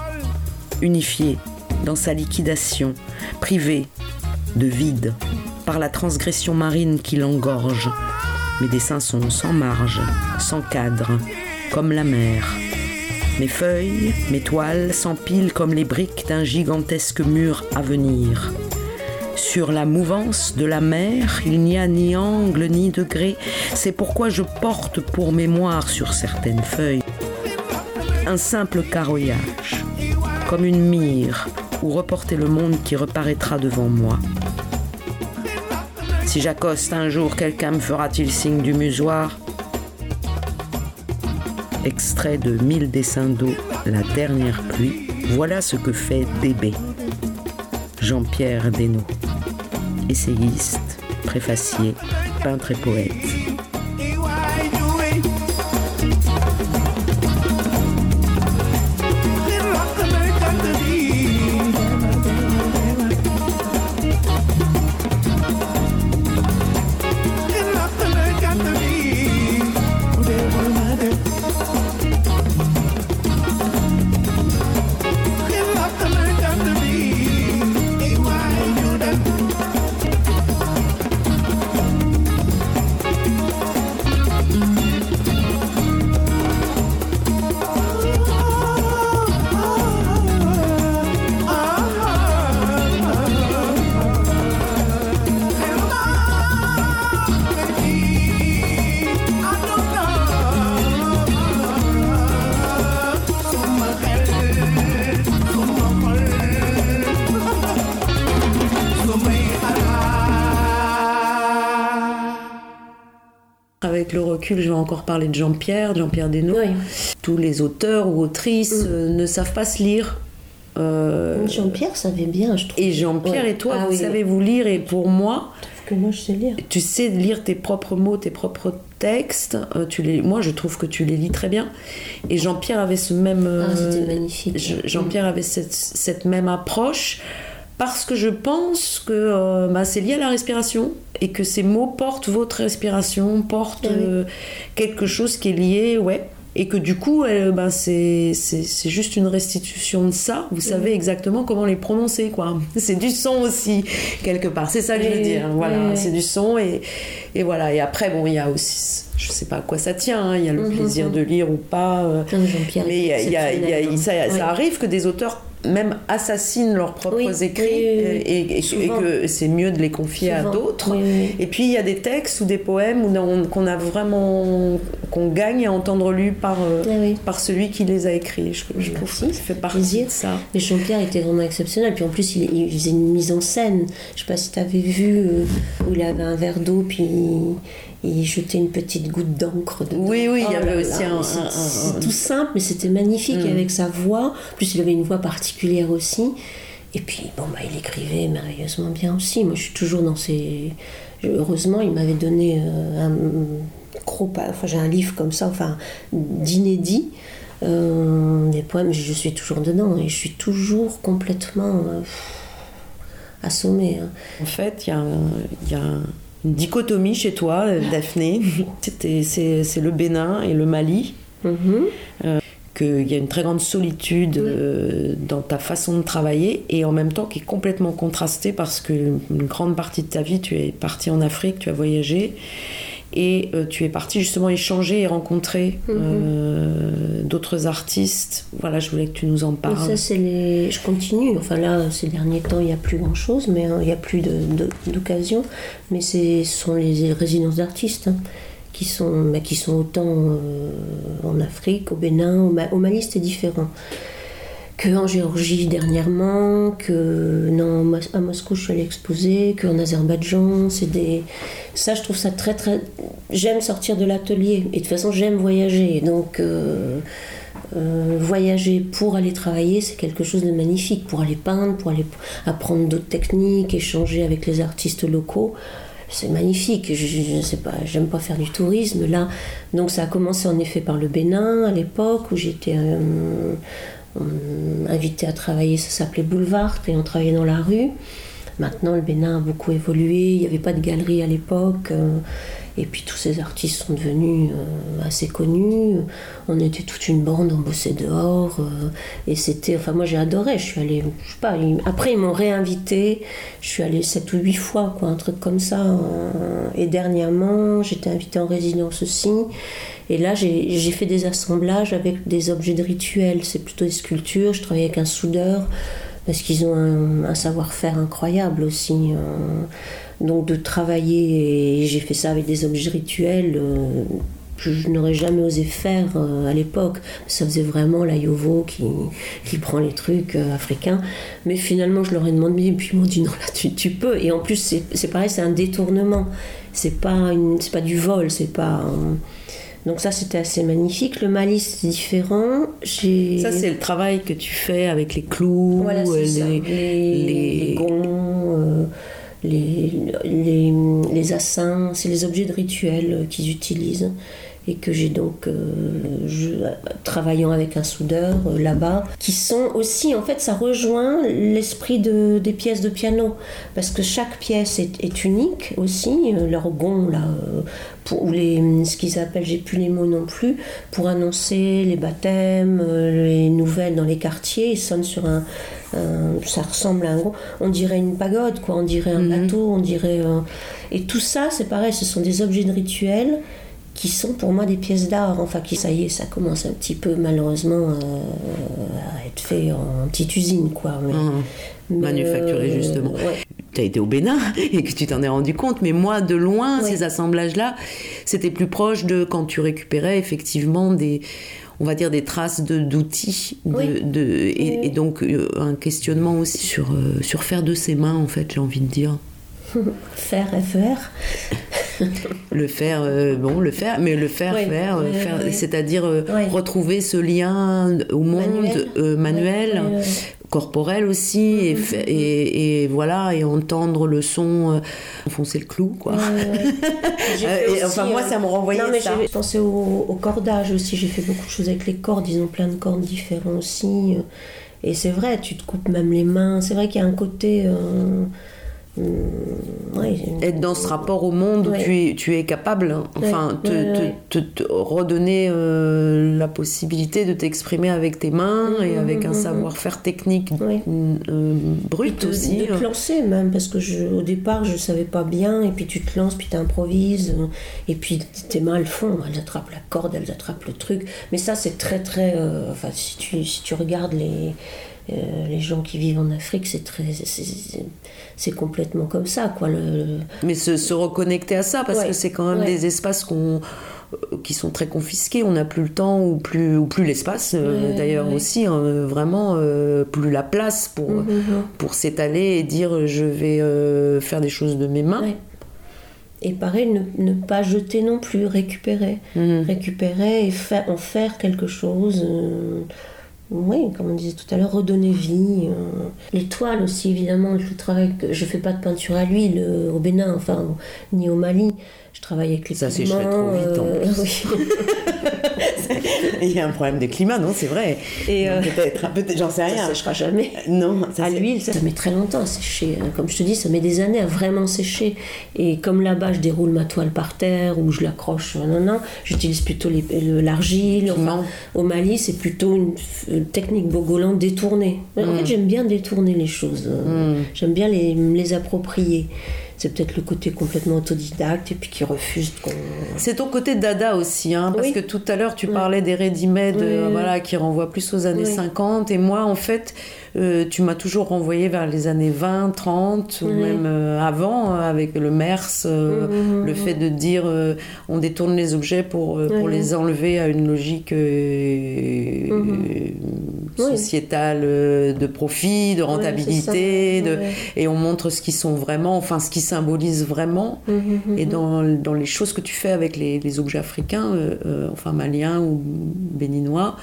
Unifié dans sa liquidation, privé de vide par la transgression marine qui l'engorge. Mes dessins sont sans marge, sans cadre, comme la mer. Mes feuilles, mes toiles s'empilent comme les briques d'un gigantesque mur à venir. Sur la mouvance de la mer, il n'y a ni angle ni degré, c'est pourquoi je porte pour mémoire sur certaines feuilles un simple carroyage, comme une mire où reporter le monde qui reparaîtra devant moi. Si j'accoste un jour, quelqu'un me fera-t-il signe du musoir? Extrait de Mille dessins d'eau, La dernière pluie. Voilà ce que fait DB. Jean-Pierre Desnaux. Essayiste, préfacier, peintre et poète. Encore parler de Jean-Pierre, Jean-Pierre Desnaux. Tous les auteurs ou autrices mm. euh, ne savent pas se lire. Euh, Jean-Pierre savait bien, je trouve. Et Jean-Pierre et toi, ah vous savez vous lire. Et pour moi, que moi je sais lire. Tu sais lire tes propres mots, tes propres textes. Euh, tu les, moi, je trouve que tu les lis très bien. Et Jean-Pierre avait ce même. Ah, c'était magnifique. Jean-Pierre avait cette, cette, même approche parce que je pense que bah, c'est lié à la respiration et que ces mots portent votre respiration, portent ah euh, quelque chose qui est lié, ouais. Et que du coup, bah, c'est juste une restitution de ça. Vous savez exactement comment les prononcer, quoi. C'est du son aussi, quelque part. C'est ça que je veux dire. Voilà, c'est du son. Et, et, voilà. Et après, bon, il y a aussi je sais pas à quoi ça tient, hein. il y a le mhm, plaisir de lire ou pas. Euh, mais il y a, ça, ça, arrive que des auteurs même assassinent leurs propres écrits et, que c'est mieux de les confier à d'autres. Et puis il y a des textes ou des poèmes qu'on a vraiment qu'on gagne à entendre lus par euh, par celui qui les a écrits. Je, je trouve que ça fait partie de ça. Mais Jean-Pierre était vraiment exceptionnel. Puis en plus il, faisait une mise en scène. Je sais pas si tu avais vu euh, où il avait un verre d'eau puis il jetait une petite goutte d'encre. Oui, oui, il y oh avait aussi un. C'est tout simple, mais c'était magnifique mm. avec sa voix. En plus, il avait une voix particulière aussi. Et puis, bon, bah, il écrivait merveilleusement bien aussi. Moi, je suis toujours dans ces. Heureusement, il m'avait donné euh, un gros. Enfin, j'ai un livre comme ça, enfin, d'inédit. Euh, des poèmes, je suis toujours dedans et je suis toujours complètement euh, assommée. Hein. En fait, il y a, y a une dichotomie chez toi, euh, Daphné. c'est le Bénin et le Mali. Mm-hmm. Euh, qu'il y a une très grande solitude euh, dans ta façon de travailler et en même temps qui est complètement contrastée parce que une grande partie de ta vie, tu es parti en Afrique, tu as voyagé et euh, tu es parti justement échanger et rencontrer mhm. euh, d'autres artistes. Voilà, je voulais que tu nous en parles. Ça, c'est les... Je continue. Enfin là, ces derniers temps, il n'y a plus grand-chose, mais hein, il n'y a plus d'occasion. Mais ce sont les résidences d'artistes. Hein, qui sont, bah, qui sont autant euh, en Afrique, au Bénin, au, Mali, c'était différent qu'en Géorgie dernièrement, que non, à Moscou je suis allée exposer, qu'en Azerbaïdjan, c'est des... Ça je trouve ça très très... J'aime sortir de l'atelier et de toute façon j'aime voyager. Donc euh, euh, voyager pour aller travailler c'est quelque chose de magnifique, pour aller peindre, pour aller apprendre d'autres techniques, échanger avec les artistes locaux c'est magnifique. Je, ne sais pas, j'aime pas faire du tourisme là. Donc ça a commencé en effet par le Bénin à l'époque où j'étais euh, invité à travailler, ça s'appelait Boulevard, et on travaillait dans la rue. Maintenant, le Bénin a beaucoup évolué, il n'y avait pas de galerie à l'époque, euh, et puis tous ces artistes sont devenus euh, assez connus. On était toute une bande, on bossait dehors, euh, et c'était. Enfin, moi j'ai adoré, je suis allée, je sais pas, après ils m'ont réinvité, je suis allée 7 ou 8 fois, quoi, un truc comme ça. et dernièrement, j'étais invitée en résidence aussi, et là, j'ai fait des assemblages avec des objets de rituel. C'est plutôt des sculptures. Je travaille avec un soudeur parce qu'ils ont un, savoir-faire incroyable aussi. Euh. Donc de travailler, et j'ai fait ça avec des objets rituels. Euh, je, n'aurais jamais osé faire euh, à l'époque. Ça faisait vraiment la Yovo qui, qui prend les trucs euh, africains. Mais finalement, je leur ai demandé, et puis ils m'ont dit non, là, tu, tu peux. Et en plus, c'est pareil, c'est un détournement. C'est pas, pas du vol, c'est pas. donc ça, c'était assez magnifique. Le Mali, c'est différent. Ça, c'est le travail que tu fais avec les clous, les, les, les, gonds, les, les, les assins. C'est les objets de rituel qu'ils utilisent et que j'ai donc euh, je, travaillant avec un soudeur euh, là-bas, qui sont aussi, en fait, ça rejoint l'esprit de, des pièces de piano, parce que chaque pièce est, est unique aussi, euh, leur gond là, pour, ou les, ce qu'ils appellent, j'ai plus les mots non plus, pour annoncer les baptêmes, les nouvelles dans les quartiers, ils sonnent sur un, ça ressemble à un gros, on dirait une pagode, quoi, on dirait un mhm. bateau, on dirait. et tout ça, c'est pareil, ce sont des objets de rituel qui sont pour moi des pièces d'art. Enfin, qui, ça y est, ça commence un petit peu malheureusement euh, à être fait en petite usine, quoi. Mmh. Manufacturé, euh, justement. Tu as été au Bénin et que tu t'en es rendu compte, mais moi, de loin, ces assemblages-là, c'était plus proche de quand tu récupérais effectivement des on va dire des traces d'outils de, et, donc euh, un questionnement aussi sur, sur faire de ses mains en fait j'ai envie de dire faire FR le faire, euh, bon, le faire, mais le faire, faire, euh, faire c'est-à-dire euh, retrouver ce lien au monde manuel, corporel aussi, mm-hmm. et, et, voilà, et entendre le son, enfoncer le clou, quoi. enfin, moi, ça me renvoyait non, mais ça. Je pensais au, au, cordage aussi, j'ai fait beaucoup de choses avec les cordes, ils ont plein de cordes différents aussi. Et c'est vrai, tu te coupes même les mains. C'est vrai qu'il y a un côté. Mmh, être dans ce rapport au monde où tu es, tu es capable, hein. enfin, te, te, redonner euh, la possibilité de t'exprimer avec tes mains mmh, et avec un mmh, savoir-faire technique euh, brut aussi. De te hein. lancer même, parce que je, au départ je savais pas bien, et puis tu te lances, puis tu improvises, et puis tes mains elles font, elles attrapent la corde, elles attrapent le truc. Mais ça c'est très très. Euh, enfin, si tu, si tu regardes les euh, les gens qui vivent en Afrique, c'est très, c'est complètement comme ça, quoi. Le, Mais se, reconnecter à ça, parce que c'est quand même des espaces qu'on euh, qui sont très confisqués, on n'a plus le temps ou plus, ou plus l'espace euh, d'ailleurs aussi, hein, vraiment plus la place pour, mm-hmm, mm-hmm. pour s'étaler et dire je vais faire des choses de mes mains. Et pareil, ne, pas jeter non plus, récupérer. Mm-hmm. Récupérer et en faire quelque chose oui, comme on disait tout à l'heure, redonner vie. Euh, les toiles aussi, évidemment, le travail je fais pas de peinture à l'huile au Bénin, enfin, ni au Mali. Je travaille avec les Ça sécherait trop vite en euh, plus. Il y a un problème de climat, non C'est vrai. Et euh, peut-être, peut j'en sais rien. Ça séchera jamais. Non, ça à l'huile, ça, met très longtemps à sécher. Hein. Comme je te dis, ça met des années à vraiment sécher. Et comme là-bas, je déroule ma toile par terre ou je l'accroche, non, non, j'utilise plutôt l'argile. au Mali, c'est plutôt une, technique bogolante détournée. En fait, mm. j'aime bien détourner les choses. Mm. J'aime bien les, les approprier c'est peut-être le côté complètement autodidacte et puis qui refuse qu'on... C'est ton côté dada aussi, hein, parce que tout à l'heure tu parlais des ready-made euh, voilà, qui renvoient plus aux années 50 et moi en fait euh, tu m'as toujours renvoyé vers les années 20, 30 ou même euh, avant avec le MERS, mmh, mmh, le mmh. fait de dire on détourne les objets pour, pour les enlever à une logique sociétale de profit, de rentabilité de, et on montre ce qu'ils sont vraiment, enfin ce qui symbolise vraiment. Et dans, dans, les choses que tu fais avec les, les objets africains, enfin maliens ou béninois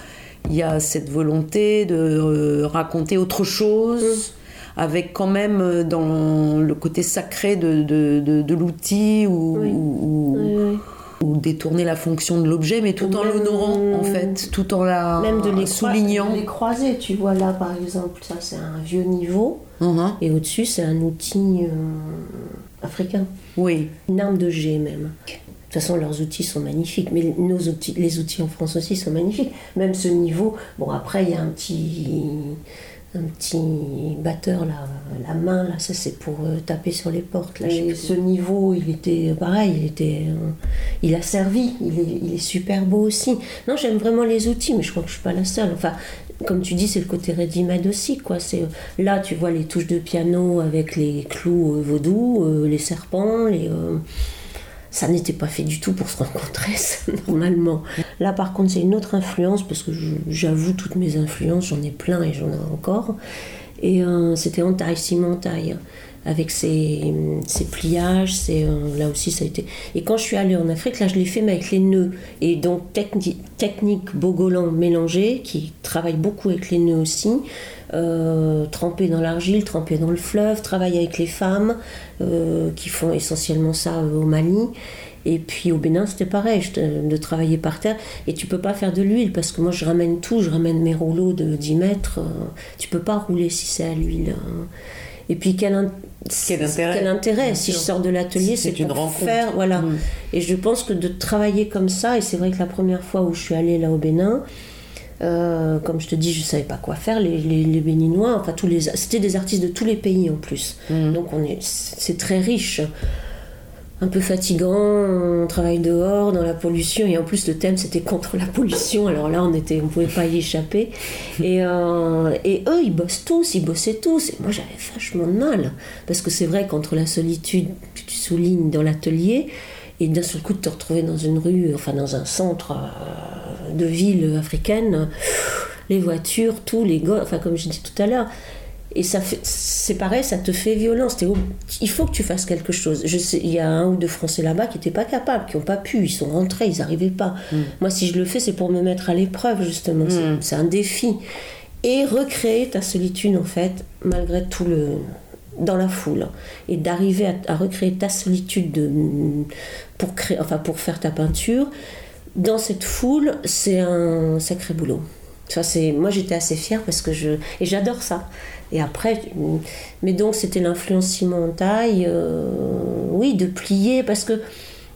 il y a cette volonté de euh, raconter autre chose. Avec quand même euh, dans le côté sacré de, de, l'outil ou, ou, détourner la fonction de l'objet, mais tout en l'honorant en fait, tout en la même de les soulignant. De les croiser, tu vois là par exemple, ça c'est un vieux niveau, uh-huh. et au-dessus c'est un outil euh, africain. Oui. Une arme de G même. De toute façon, leurs outils sont magnifiques, mais nos outils, les outils en France aussi sont magnifiques. Même ce niveau, bon après il y a un petit, un petit batteur là, la main là, ça c'est pour euh, taper sur les portes. Là, ce niveau, il était pareil, il était, euh, il a servi, il est, il est super beau aussi. Non, j'aime vraiment les outils, mais je crois que je suis pas la seule. Enfin, comme tu dis, c'est le côté ready-made aussi. Quoi. C'est, euh, là, tu vois les touches de piano avec les clous vaudous, les serpents, les, ça n'était pas fait du tout pour se rencontrer, normalement. Là, par contre, c'est une autre influence, parce que j'avoue toutes mes influences, j'en ai plein et j'en ai encore. Et euh, c'était Entaille, Simon Entaille, avec ses, pliages, c'est euh, là aussi ça a été. Et quand je suis allée en Afrique, là je l'ai fait, mais avec les nœuds. Et donc technique Bogolan mélangée, qui travaille beaucoup avec les nœuds aussi. Euh, trempé dans l'argile, trempé dans le fleuve, travailler avec les femmes euh, qui font essentiellement ça au Mali. Et puis au Bénin, c'était pareil, de travailler par terre. Et tu peux pas faire de l'huile parce que moi je ramène tout, je ramène mes rouleaux de 10 mètres. tu peux pas rouler si c'est à l'huile. Hein. Et puis quel, intérêt, quel intérêt Si je sors de l'atelier, c'est une rencontre. faire. Voilà. Mm. Et je pense que de travailler comme ça, et c'est vrai que la première fois où je suis allée là au Bénin, euh, comme je te dis, je savais pas quoi faire. Les, les, Béninois, enfin tous les, c'était des artistes de tous les pays en plus. Mm. Donc on est, c'est très riche un peu fatigant, on travaille dehors dans la pollution et en plus le thème c'était contre la pollution alors là on était on pouvait pas y échapper et, euh, et eux ils bossent tous ils bossaient tous et moi j'avais vachement de mal parce que c'est vrai qu'entre la solitude que tu soulignes dans l'atelier et d'un seul coup de te retrouver dans une rue enfin dans un centre euh, de ville africaine les voitures tous les gars enfin comme je dis tout à l'heure et ça c'est pareil, ça te fait violence. il faut que tu fasses quelque chose. Je sais, il y a un ou deux Français là-bas qui n'étaient pas capables, qui n'ont pas pu, ils sont rentrés, ils n'arrivaient pas. Mm. Moi, si je le fais, c'est pour me mettre à l'épreuve, justement. Mm. C'est un défi. Et recréer ta solitude, en fait, malgré tout le. dans la foule. Et d'arriver à, recréer ta solitude de, pour, créer, enfin, pour faire ta peinture, dans cette foule, c'est un sacré boulot. Ça, c'est, moi, j'étais assez fière parce que je. Et j'adore ça. Et après, mais donc c'était l'influence Simon Taille, euh, oui, de plier, parce que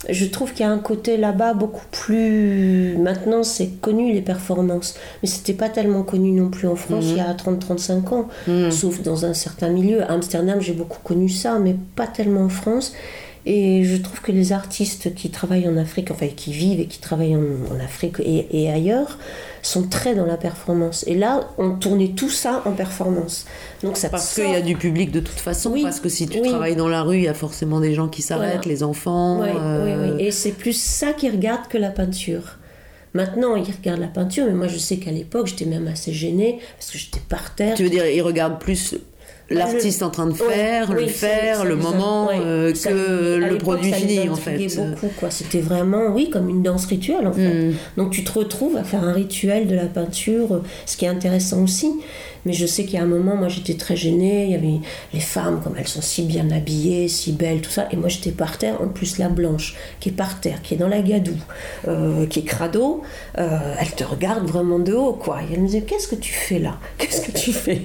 je trouve qu'il y a un côté là-bas beaucoup plus. Maintenant, c'est connu les performances, mais c'était pas tellement connu non plus en France il y a 30-35 ans, mhm. sauf dans un certain milieu. À Amsterdam, j'ai beaucoup connu ça, mais pas tellement en France. Et je trouve que les artistes qui travaillent en Afrique, enfin qui vivent et qui travaillent en, Afrique et, ailleurs, sont très dans la performance. Et là, on tournait tout ça en performance. Donc ça parce qu'il y a du public de toute façon. Parce que si tu travailles dans la rue, il y a forcément des gens qui s'arrêtent, les enfants. Euh, oui, Et c'est plus ça qu'ils regardent que la peinture. Maintenant, ils regardent la peinture, mais moi je sais qu'à l'époque, j'étais même assez gênée parce que j'étais par terre. Tu veux dire, ils regardent plus l'artiste en train de faire, le faire, le moment, euh, que le produit fini en fait. beaucoup quoi. C'était vraiment, oui, comme une danse rituelle en fait. Hmm. Donc tu te retrouves à faire un rituel de la peinture, ce qui est intéressant aussi. Mais je sais qu'il y a un moment, moi j'étais très gênée. Il y avait les femmes, comme elles sont si bien habillées, si belles, tout ça. Et moi j'étais par terre, en plus la blanche, qui est par terre, qui est dans la gadoue, euh, qui est crado. Euh, elle te regarde vraiment de haut, quoi. Et elle me disait Qu'est-ce que tu fais là? Qu'est-ce que tu fais?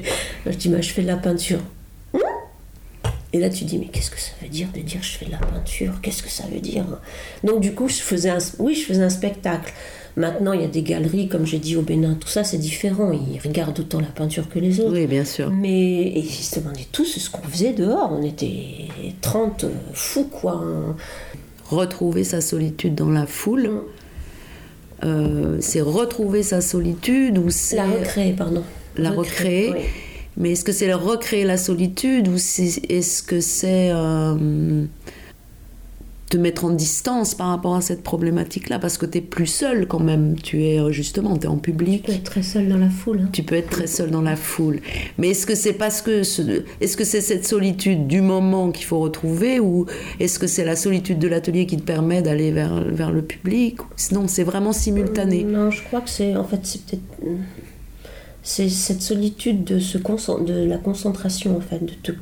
Je dis bah, Je fais de la peinture. Et là, tu dis, mais qu'est-ce que ça veut dire de dire je fais de la peinture? Qu'est-ce que ça veut dire? Donc, du coup, je faisais un, oui, je faisais un spectacle. Maintenant, il y a des galeries, comme j'ai dit au Bénin, tout ça, c'est différent. Ils regardent autant la peinture que les autres. Oui, bien sûr. Mais et ils se demandaient tous ce qu'on faisait dehors. On était 30 fous, quoi. Retrouver sa solitude dans la foule. Mm. Euh, c'est retrouver sa solitude ou c'est... La recréer, pardon. La recréer. Mais est-ce que c'est recréer la solitude ou est-ce que c'est... Euh, te mettre en distance par rapport à cette problématique-là, parce que tu es plus seul quand même. Tu es euh, justement, tu es en public. Tu peux être très seul dans la foule. Hein. Tu peux être très seul dans la foule. Mais est-ce que c'est parce que est-ce que c'est cette solitude du moment qu'il faut retrouver, ou est-ce que c'est la solitude de l'atelier qui te permet d'aller vers, vers le public? Non, c'est vraiment simultané. Non, je crois que c'est en fait c'est peut-être c'est cette solitude de, se de la concentration, en fait, de te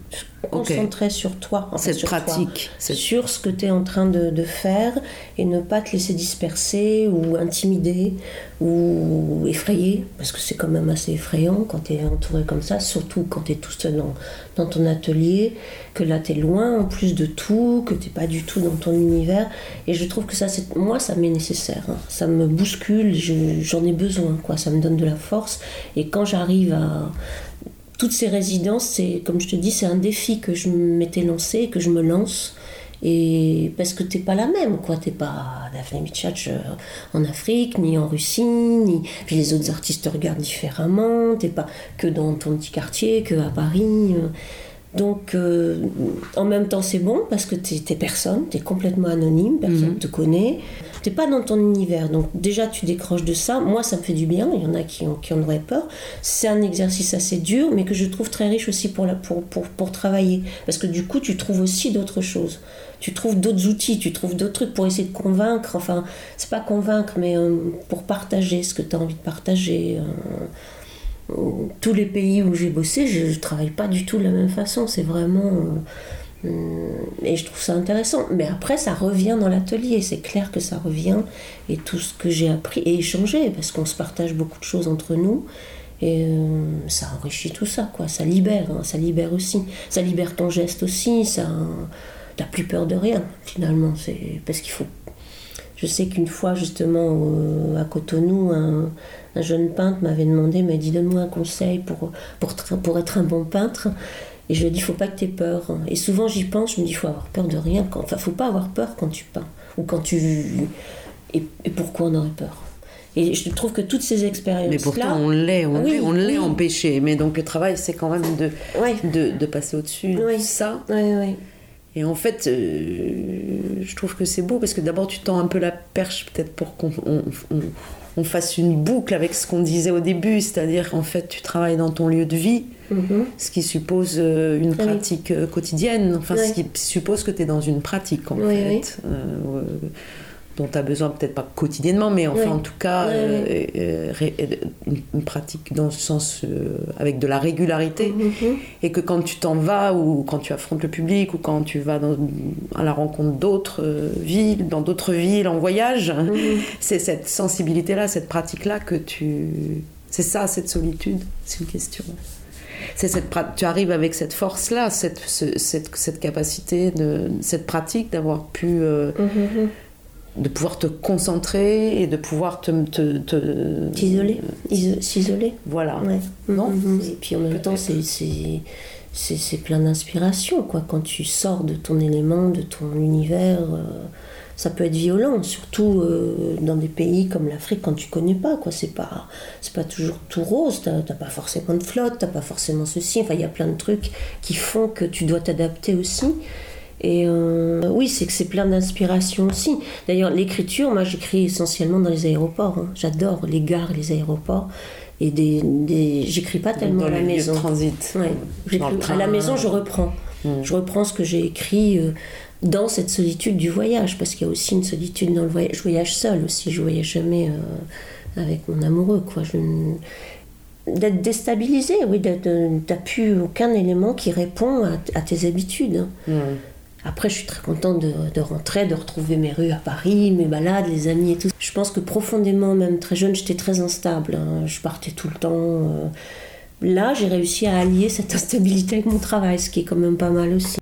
concentrer sur toi. En cette pratique. Sur ce que tu es en train de, faire et ne pas te laisser disperser ou intimider ou effrayer, parce que c'est quand même assez effrayant quand tu es entouré comme ça, surtout quand tu es tout seul dans, dans, ton atelier, que là tu es loin en plus de tout, que tu pas du tout dans ton univers. Et je trouve que ça, moi, ça m'est nécessaire. Hein. Ça me bouscule, j'en ai besoin, quoi. ça me donne de la force. Et quand j'arrive à toutes ces résidences, c'est comme je te dis, c'est un défi que je m'étais lancé, que je me lance. Et parce que t'es pas la même, quoi. T'es pas Daphne Mitchach euh, en Afrique, ni en Russie, ni. Puis les autres artistes te regardent différemment. T'es pas que dans ton petit quartier, que à Paris. Euh. Donc, euh, en même temps, c'est bon parce que tu es personne, tu es complètement anonyme, personne ne mhm. te connaît. Tu pas dans ton univers. Donc, déjà, tu décroches de ça. Moi, ça me fait du bien. Il y en a qui, ont, qui en auraient peur. C'est un exercice assez dur, mais que je trouve très riche aussi pour, travailler. Parce que du coup, tu trouves aussi d'autres choses. Tu trouves d'autres outils, tu trouves d'autres trucs pour essayer de convaincre. Enfin, c'est pas convaincre, mais euh, pour partager ce que tu as envie de partager. Euh, tous les pays où j'ai bossé, je ne travaille pas du tout de la même façon. C'est vraiment. Euh, et je trouve ça intéressant. Mais après, ça revient dans l'atelier. C'est clair que ça revient. Et tout ce que j'ai appris et échangé, parce qu'on se partage beaucoup de choses entre nous. Et euh, ça enrichit tout ça, quoi. Ça libère, hein. ça libère aussi. Ça libère ton geste aussi. Ça, t'as plus peur de rien, finalement. C'est parce qu'il faut. Je sais qu'une fois, justement, à Cotonou, un, un jeune peintre m'avait demandé, m'a dit donne-moi un conseil pour, pour être un bon peintre. Et je lui il faut pas que tu aies peur. Et souvent j'y pense, je me dis, il faut avoir peur de rien. Enfin, faut pas avoir peur quand tu peins. Ou quand tu... Et, pourquoi on aurait peur? Et je trouve que toutes ces expériences-là... Mais pourtant, on l'est, on l'est, on l'est empêché. Mais donc, le travail, c'est quand même de, de, de, passer au-dessus de ça. Et en fait, euh, je trouve que c'est beau parce que d'abord, tu tends un peu la perche, peut-être pour qu'on on fasse une boucle avec ce qu'on disait au début, c'est-à-dire en fait tu travailles dans ton lieu de vie, mhm. ce qui suppose euh, une pratique euh, quotidienne, enfin ce qui suppose que tu es dans une pratique en fait. Euh, dont tu as besoin peut-être pas quotidiennement, mais enfin en tout cas euh, euh, une, pratique dans ce sens euh, avec de la régularité. Mm-hmm. Et que quand tu t'en vas ou quand tu affrontes le public ou quand tu vas à la rencontre d'autres villes, dans d'autres villes en voyage, mm-hmm. c'est cette sensibilité-là, cette pratique-là que tu... C'est ça, cette solitude, c'est une question. C'est cette tu arrives avec cette force-là, cette, cette, cette, capacité, de, cette pratique d'avoir pu... Mm-hmm de pouvoir te concentrer et de pouvoir te... T'isoler, s'isoler. Voilà. Non mhm. Et puis en même temps, c'est plein d'inspiration, quoi. Quand tu sors de ton élément, de ton univers, euh, ça peut être violent, surtout euh, dans des pays comme l'Afrique quand tu connais pas, quoi. C'est pas, pas toujours tout rose, t'as pas forcément de flotte, t'as pas forcément ceci. Enfin, il y a plein de trucs qui font que tu dois t'adapter aussi. Et euh, oui, c'est que c'est plein d'inspiration aussi. D'ailleurs, l'écriture, moi j'écris essentiellement dans les aéroports. Hein. J'adore les gares, les aéroports. Et des, des... j'écris pas tellement à la maison. De transit. Ouais. à la maison, je reprends. Hmm. Je reprends ce que j'ai écrit euh, dans cette solitude du voyage, parce qu'il y a aussi une solitude dans le voyage. Je voyage seule aussi, je voyage jamais euh, avec mon amoureux. Quoi. Je... D'être déstabilisé, oui, t'as plus aucun élément qui répond à, tes habitudes. Hein. Après, je suis très contente de, rentrer, de retrouver mes rues à Paris, mes balades, les amis et tout. Je pense que profondément, même très jeune, j'étais très instable. Hein. Je partais tout le temps. Euh. Là, j'ai réussi à allier cette instabilité avec mon travail, ce qui est quand même pas mal aussi.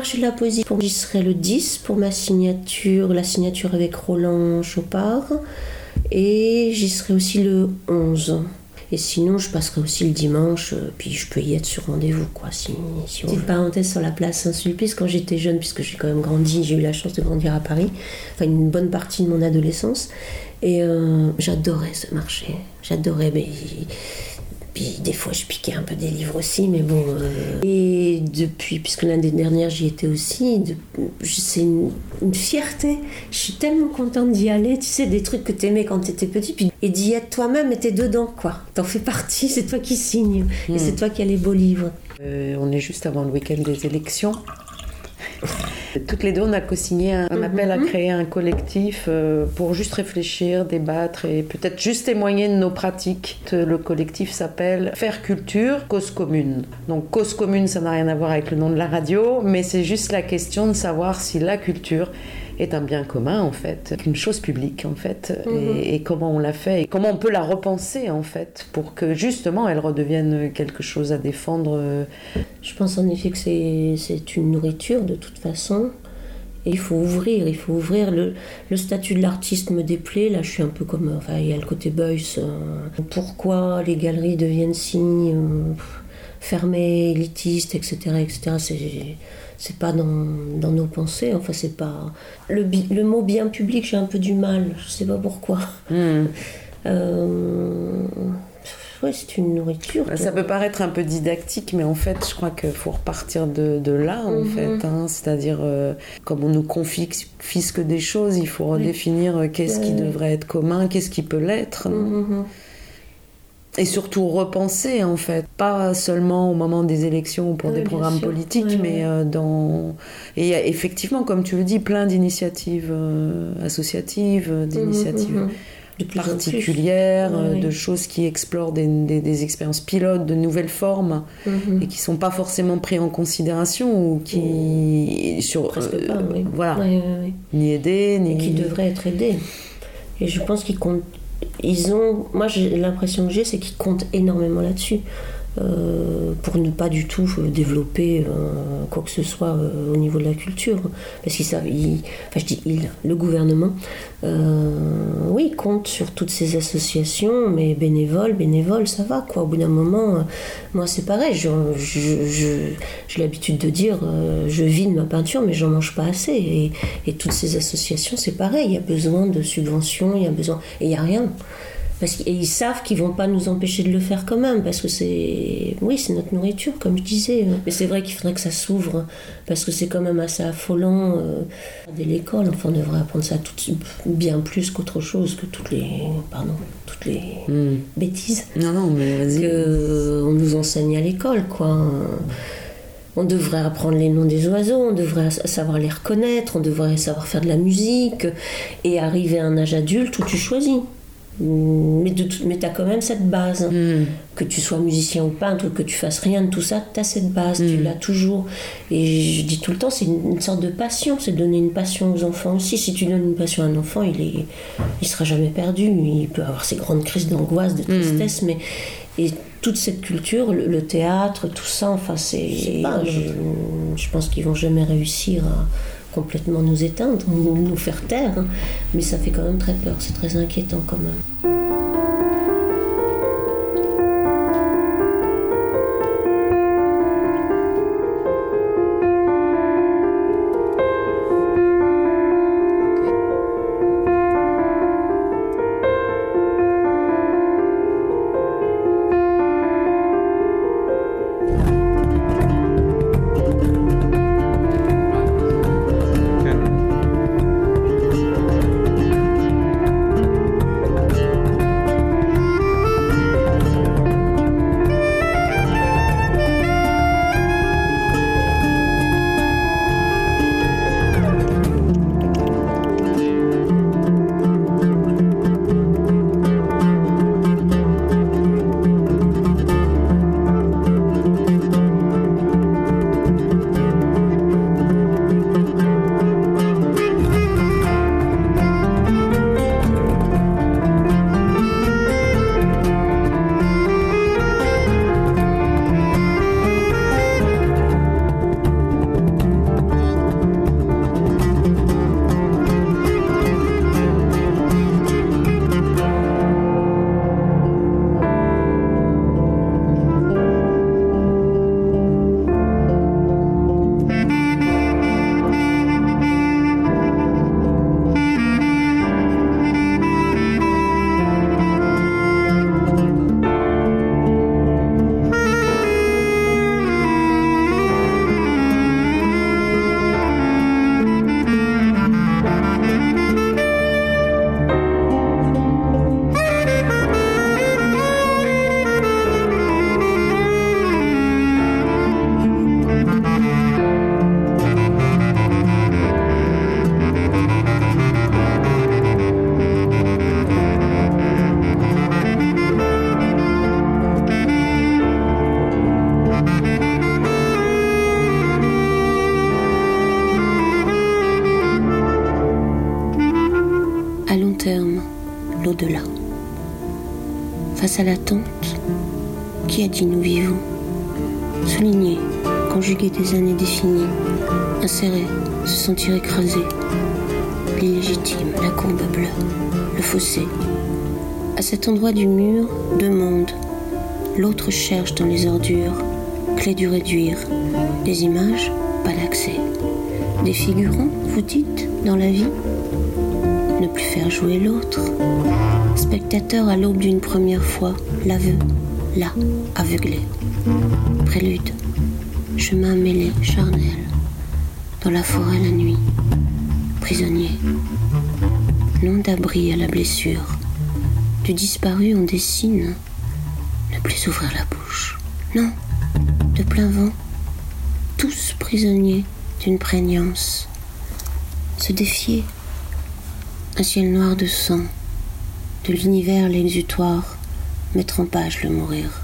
Marché de la poésie, pour j'y serai le 10 pour ma signature, la signature avec Roland Chopard. Et j'y serai aussi le 11. Et sinon, je passerai aussi le dimanche, euh, puis je peux y être sur rendez-vous, quoi. Si, si Petite parenthèse sur la place Saint-Sulpice, quand j'étais jeune, puisque j'ai quand même grandi, j'ai eu la chance de grandir à Paris, enfin une bonne partie de mon adolescence, et euh, j'adorais ce marché. J'adorais, mais puis des fois, je piquais un peu des livres aussi, mais bon. Euh, et depuis, puisque l'année dernière, j'y étais aussi, c'est une, fierté. Je suis tellement contente d'y aller. Tu sais, des trucs que tu aimais quand tu étais petit, puis, et d'y être toi-même, et t'es dedans, quoi. T'en fais partie, c'est toi qui signes. Et hmm. c'est toi qui as les beaux livres. Euh, on est juste avant le week-end des élections. Toutes les deux, on a co-signé un, mhm. appel à créer un collectif euh, pour juste réfléchir, débattre et peut-être juste témoigner de nos pratiques. Le collectif s'appelle Faire Culture, Cause Commune. Donc Cause Commune, ça n'a rien à voir avec le nom de la radio, mais c'est juste la question de savoir si la culture est un bien commun en fait, une chose publique en fait, mhm. et, comment on l'a fait et comment on peut la repenser en fait pour que justement elle redevienne quelque chose à défendre. Je pense en effet que c'est une nourriture de toute façon. Et il faut ouvrir, il faut ouvrir. Le, le statut de l'artiste me déplaît. Là, je suis un peu comme. Enfin, il y a le côté Beuys. Euh, pourquoi les galeries deviennent si euh, fermées, élitistes, etc. etc. C'est pas dans, dans, nos pensées. Enfin, c'est pas. Le, le, mot bien public, j'ai un peu du mal. Je sais pas pourquoi. Euh, ouais, c'est une nourriture. Bah, ça peut paraître un peu didactique, mais en fait, je crois qu'il faut repartir de, de là, en mhm. fait. Hein. C'est-à-dire, euh, comme on nous confisque des choses, il faut redéfinir euh, qu'est-ce qui devrait être commun, qu'est-ce qui peut l'être. Mhm et surtout repenser en fait, pas seulement au moment des élections ou pour des programmes politiques, mais euh, dans et effectivement, comme tu le dis, plein d'initiatives euh, associatives, euh, d'initiatives mmh, mmh, mmh. particulières, de choses qui explorent des, des, expériences pilotes, de nouvelles formes et qui sont pas forcément prises en considération ou qui sur Presque pas, voilà, ni aidées, ni et qui devraient être aidées. Et je pense qu'ils comptent ils ont, moi j'ai l'impression que j'ai, c'est qu'ils comptent énormément là-dessus. Euh, pour ne pas du tout euh, développer euh, quoi que ce soit au niveau de la culture. Parce qu'ils savent, enfin je dis il, le gouvernement, oui, compte sur toutes ces associations, mais bénévoles, bénévoles, ça va quoi. Au bout d'un moment, moi c'est pareil, j'ai l'habitude de dire, je vide ma peinture, mais j'en mange pas assez. Et, et toutes ces associations, c'est pareil, il y a besoin de subventions, il y a besoin, et il n'y a rien. Parce qu'ils savent qu'ils vont pas nous empêcher de le faire quand même, parce que c'est, oui, c'est notre nourriture, comme je disais. Mais c'est vrai qu'il faudrait que ça s'ouvre, parce que c'est quand même assez affolant. Euh, dès l'école, enfin, on devrait apprendre ça tout, bien plus qu'autre chose, que toutes les, pardon, toutes les hmm. bêtises. Non, non, mais vas-y. on nous enseigne à l'école, quoi. On devrait apprendre les noms des oiseaux, on devrait savoir les reconnaître, on devrait savoir faire de la musique et arriver à un âge adulte où tu choisis. Mais, mais tu as quand même cette base. Hmm. Que tu sois musicien ou peintre, que tu fasses rien de tout ça, tu as cette base, tu hmm. l'as toujours. Et je dis tout le temps, c'est une, sorte de passion, c'est donner une passion aux enfants aussi. Si tu donnes une passion à un enfant, il est, il sera jamais perdu. Il peut avoir ses grandes crises d'angoisse, de hmm. tristesse, mais et toute cette culture, le, théâtre, tout ça, enfin, c'est. Je, je, pense qu'ils vont jamais réussir à complètement nous éteindre, nous, faire taire, hein. mais ça fait quand même très peur, c'est très inquiétant quand même. À l'attente, qui a dit nous vivons Souligner, conjuguer des années définies, insérer, se sentir écrasé, l'illégitime, la courbe bleue, le fossé. À cet endroit du mur, deux mondes. L'autre cherche dans les ordures, clé du réduire. Des images, pas d'accès. Des figurants, vous dites, dans la vie? Plus faire jouer l'autre. Spectateur à l'aube d'une première fois, l'aveu, là, aveuglé. Prélude, chemin mêlé, charnel, dans la forêt la nuit, prisonnier, nom d'abri à la blessure, du disparu on dessine, ne plus ouvrir la bouche, non, de plein vent, tous prisonniers d'une prégnance, se défier, un ciel noir de sang, de l'univers l'exutoire, mettre en page le mourir,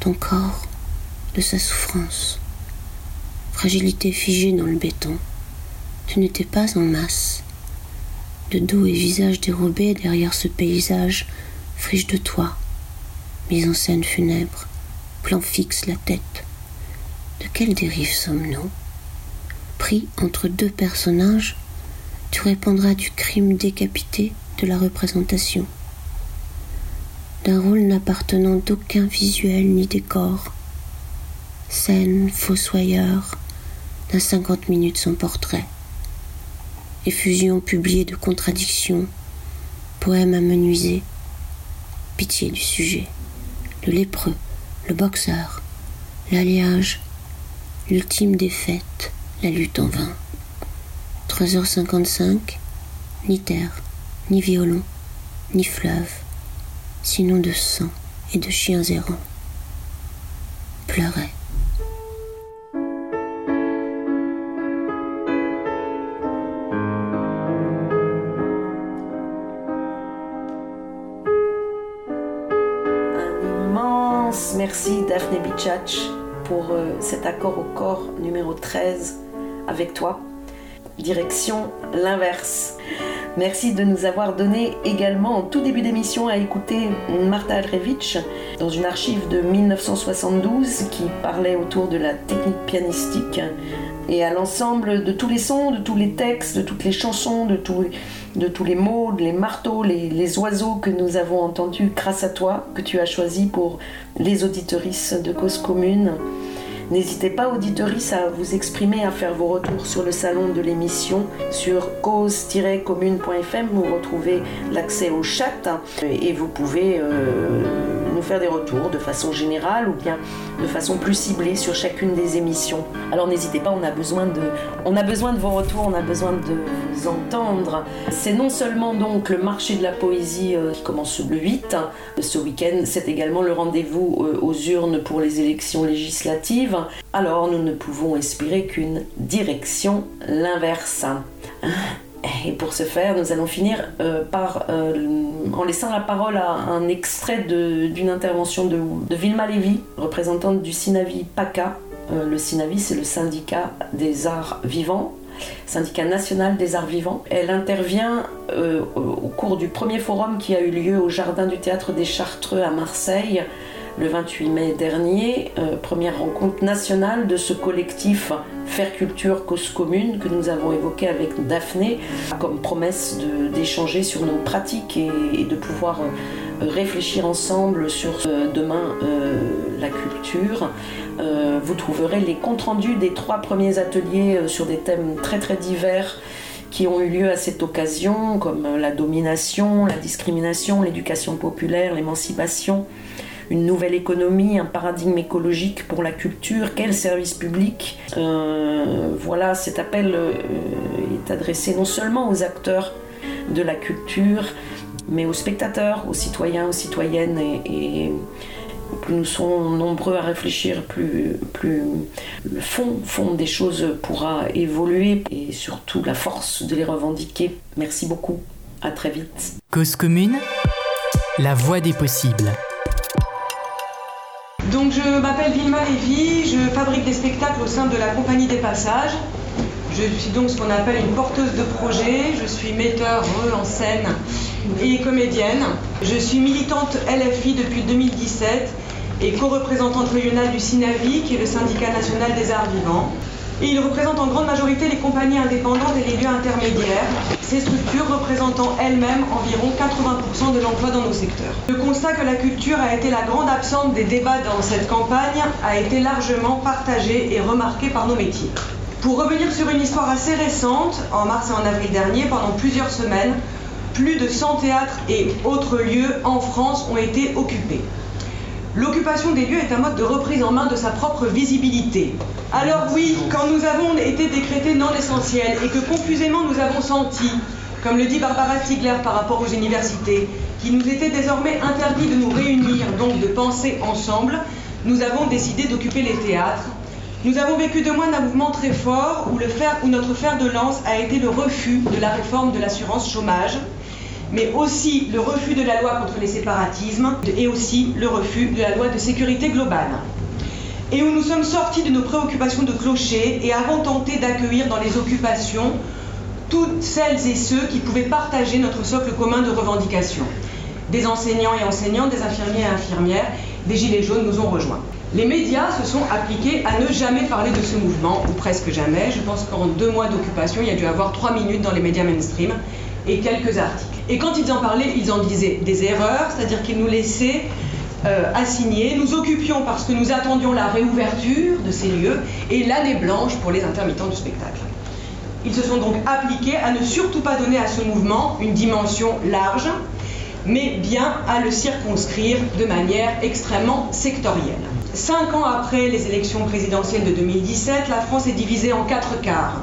ton corps, de sa souffrance, fragilité figée dans le béton, tu n'étais pas en masse, de dos et visage dérobés derrière ce paysage friche de toi, mise en scène funèbre, plan fixe la tête. De quelle dérive sommes-nous? Pris entre deux personnages, tu répondras du crime décapité de la représentation, d'un rôle n'appartenant d'aucun visuel ni décor, scène fossoyeur d'un cinquante minutes sans portrait, effusion publiée de contradictions, poème amenuisé, pitié du sujet, le lépreux, le boxeur, l'alliage, l'ultime défaite, la lutte en vain. 3h55, ni terre, ni violon, ni fleuve, sinon de sang et de chiens errants. Pleurait. Merci Daphné Bichach pour euh, cet accord au corps numéro 13 avec toi. Direction l'inverse. Merci de nous avoir donné également en tout début d'émission à écouter Marta Aldrevich dans une archive de 1972 qui parlait autour de la technique pianistique et à l'ensemble de tous les sons, de tous les textes, de toutes les chansons, de tous de tous les mots, les marteaux, les, oiseaux que nous avons entendus grâce à toi, que tu as choisi pour les auditorices de Cause Commune. N'hésitez pas, auditoris, à vous exprimer, à faire vos retours sur le salon de l'émission sur cause-commune.fm. Vous retrouvez l'accès au chat et vous pouvez euh, nous faire des retours de façon générale ou bien de façon plus ciblée sur chacune des émissions. Alors n'hésitez pas, on a besoin de, on a besoin de vos retours, on a besoin de vous entendre. C'est non seulement donc le marché de la poésie euh, qui commence le 8 ce week-end, c'est également le rendez-vous euh, aux urnes pour les élections législatives alors nous ne pouvons espérer qu'une direction l'inverse. Et pour ce faire, nous allons finir euh, par, euh, en laissant la parole à un extrait d'une intervention de, Vilma Lévy, représentante du Sinavi PACA. Euh, le Sinavi, c'est le syndicat des arts vivants, syndicat national des arts vivants. Elle intervient au cours du premier forum qui a eu lieu au Jardin du Théâtre des Chartreux à Marseille le 28 mai dernier, euh, première rencontre nationale de ce collectif Faire Culture Cause Commune que nous avons évoqué avec Daphné, comme promesse d'échanger sur nos pratiques et, de pouvoir euh, réfléchir ensemble sur euh, demain la culture. vous trouverez les comptes rendus des trois premiers ateliers sur des thèmes très très divers qui ont eu lieu à cette occasion, comme la domination, la discrimination, l'éducation populaire, l'émancipation, une nouvelle économie, un paradigme écologique pour la culture, quel service public. Euh, voilà, cet appel euh, est adressé non seulement aux acteurs de la culture, mais aux spectateurs, aux citoyens, aux citoyennes et, plus nous serons nombreux à réfléchir, plus, plus le fond, fond des choses pourra évoluer et surtout la force de les revendiquer. Merci beaucoup. À très vite. Cause commune, la voie des possibles. Je m'appelle Vilma Lévy, je fabrique des spectacles au sein de la compagnie des passages. Je suis donc ce qu'on appelle une porteuse de projet, je suis metteur en scène et comédienne. Je suis militante LFI depuis 2017 et co-représentante régionale du SINAVI, qui est le syndicat national des arts vivants. Et il représente en grande majorité les compagnies indépendantes et les lieux intermédiaires, ces structures représentant elles-mêmes environ 80% de l'emploi dans nos secteurs. Le constat que la culture a été la grande absente des débats dans cette campagne a été largement partagé et remarqué par nos métiers. Pour revenir sur une histoire assez récente, en mars et en avril dernier, pendant plusieurs semaines, plus de 100 théâtres et autres lieux en France ont été occupés. L'occupation des lieux est un mode de reprise en main de sa propre visibilité. Alors oui, quand nous avons été décrétés non essentiels et que confusément nous avons senti, comme le dit Barbara Stiegler par rapport aux universités, qu'il nous était désormais interdit de nous réunir, donc de penser ensemble, nous avons décidé d'occuper les théâtres. Nous avons vécu de mois un mouvement très fort où notre fer de lance a été le refus de la réforme de l'assurance chômage, mais aussi le refus de la loi contre les séparatismes et aussi le refus de la loi de sécurité globale. Et où nous sommes sortis de nos préoccupations de clocher et avons tenté d'accueillir dans les occupations toutes celles et ceux qui pouvaient partager notre socle commun de revendications. Des enseignants et enseignantes, des infirmiers et infirmières, des gilets jaunes nous ont rejoints. Les médias se sont appliqués à ne jamais parler de ce mouvement, ou presque jamais. Je pense qu'en deux mois d'occupation, il y a dû avoir trois minutes dans les médias mainstream et quelques articles. Et quand ils en parlaient, ils en disaient des erreurs, c'est-à-dire qu'ils nous laissaient euh, assigner. Nous occupions parce que nous attendions la réouverture de ces lieux et l'année blanche pour les intermittents du spectacle. Ils se sont donc appliqués à ne surtout pas donner à ce mouvement une dimension large, mais bien à le circonscrire de manière extrêmement sectorielle. Cinq ans après les élections présidentielles de 2017, la France est divisée en quatre quarts.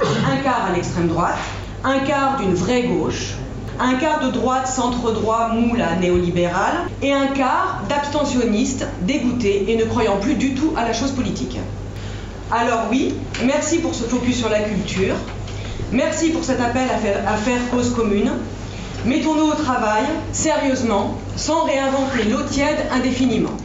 Un quart à l'extrême droite, un quart d'une vraie gauche, un quart de droite centre-droit moula néolibéral et un quart d'abstentionnistes dégoûtés et ne croyant plus du tout à la chose politique. Alors oui, merci pour ce focus sur la culture, merci pour cet appel à faire, à faire cause commune. Mettons-nous au travail, sérieusement, sans réinventer l'eau tiède indéfiniment.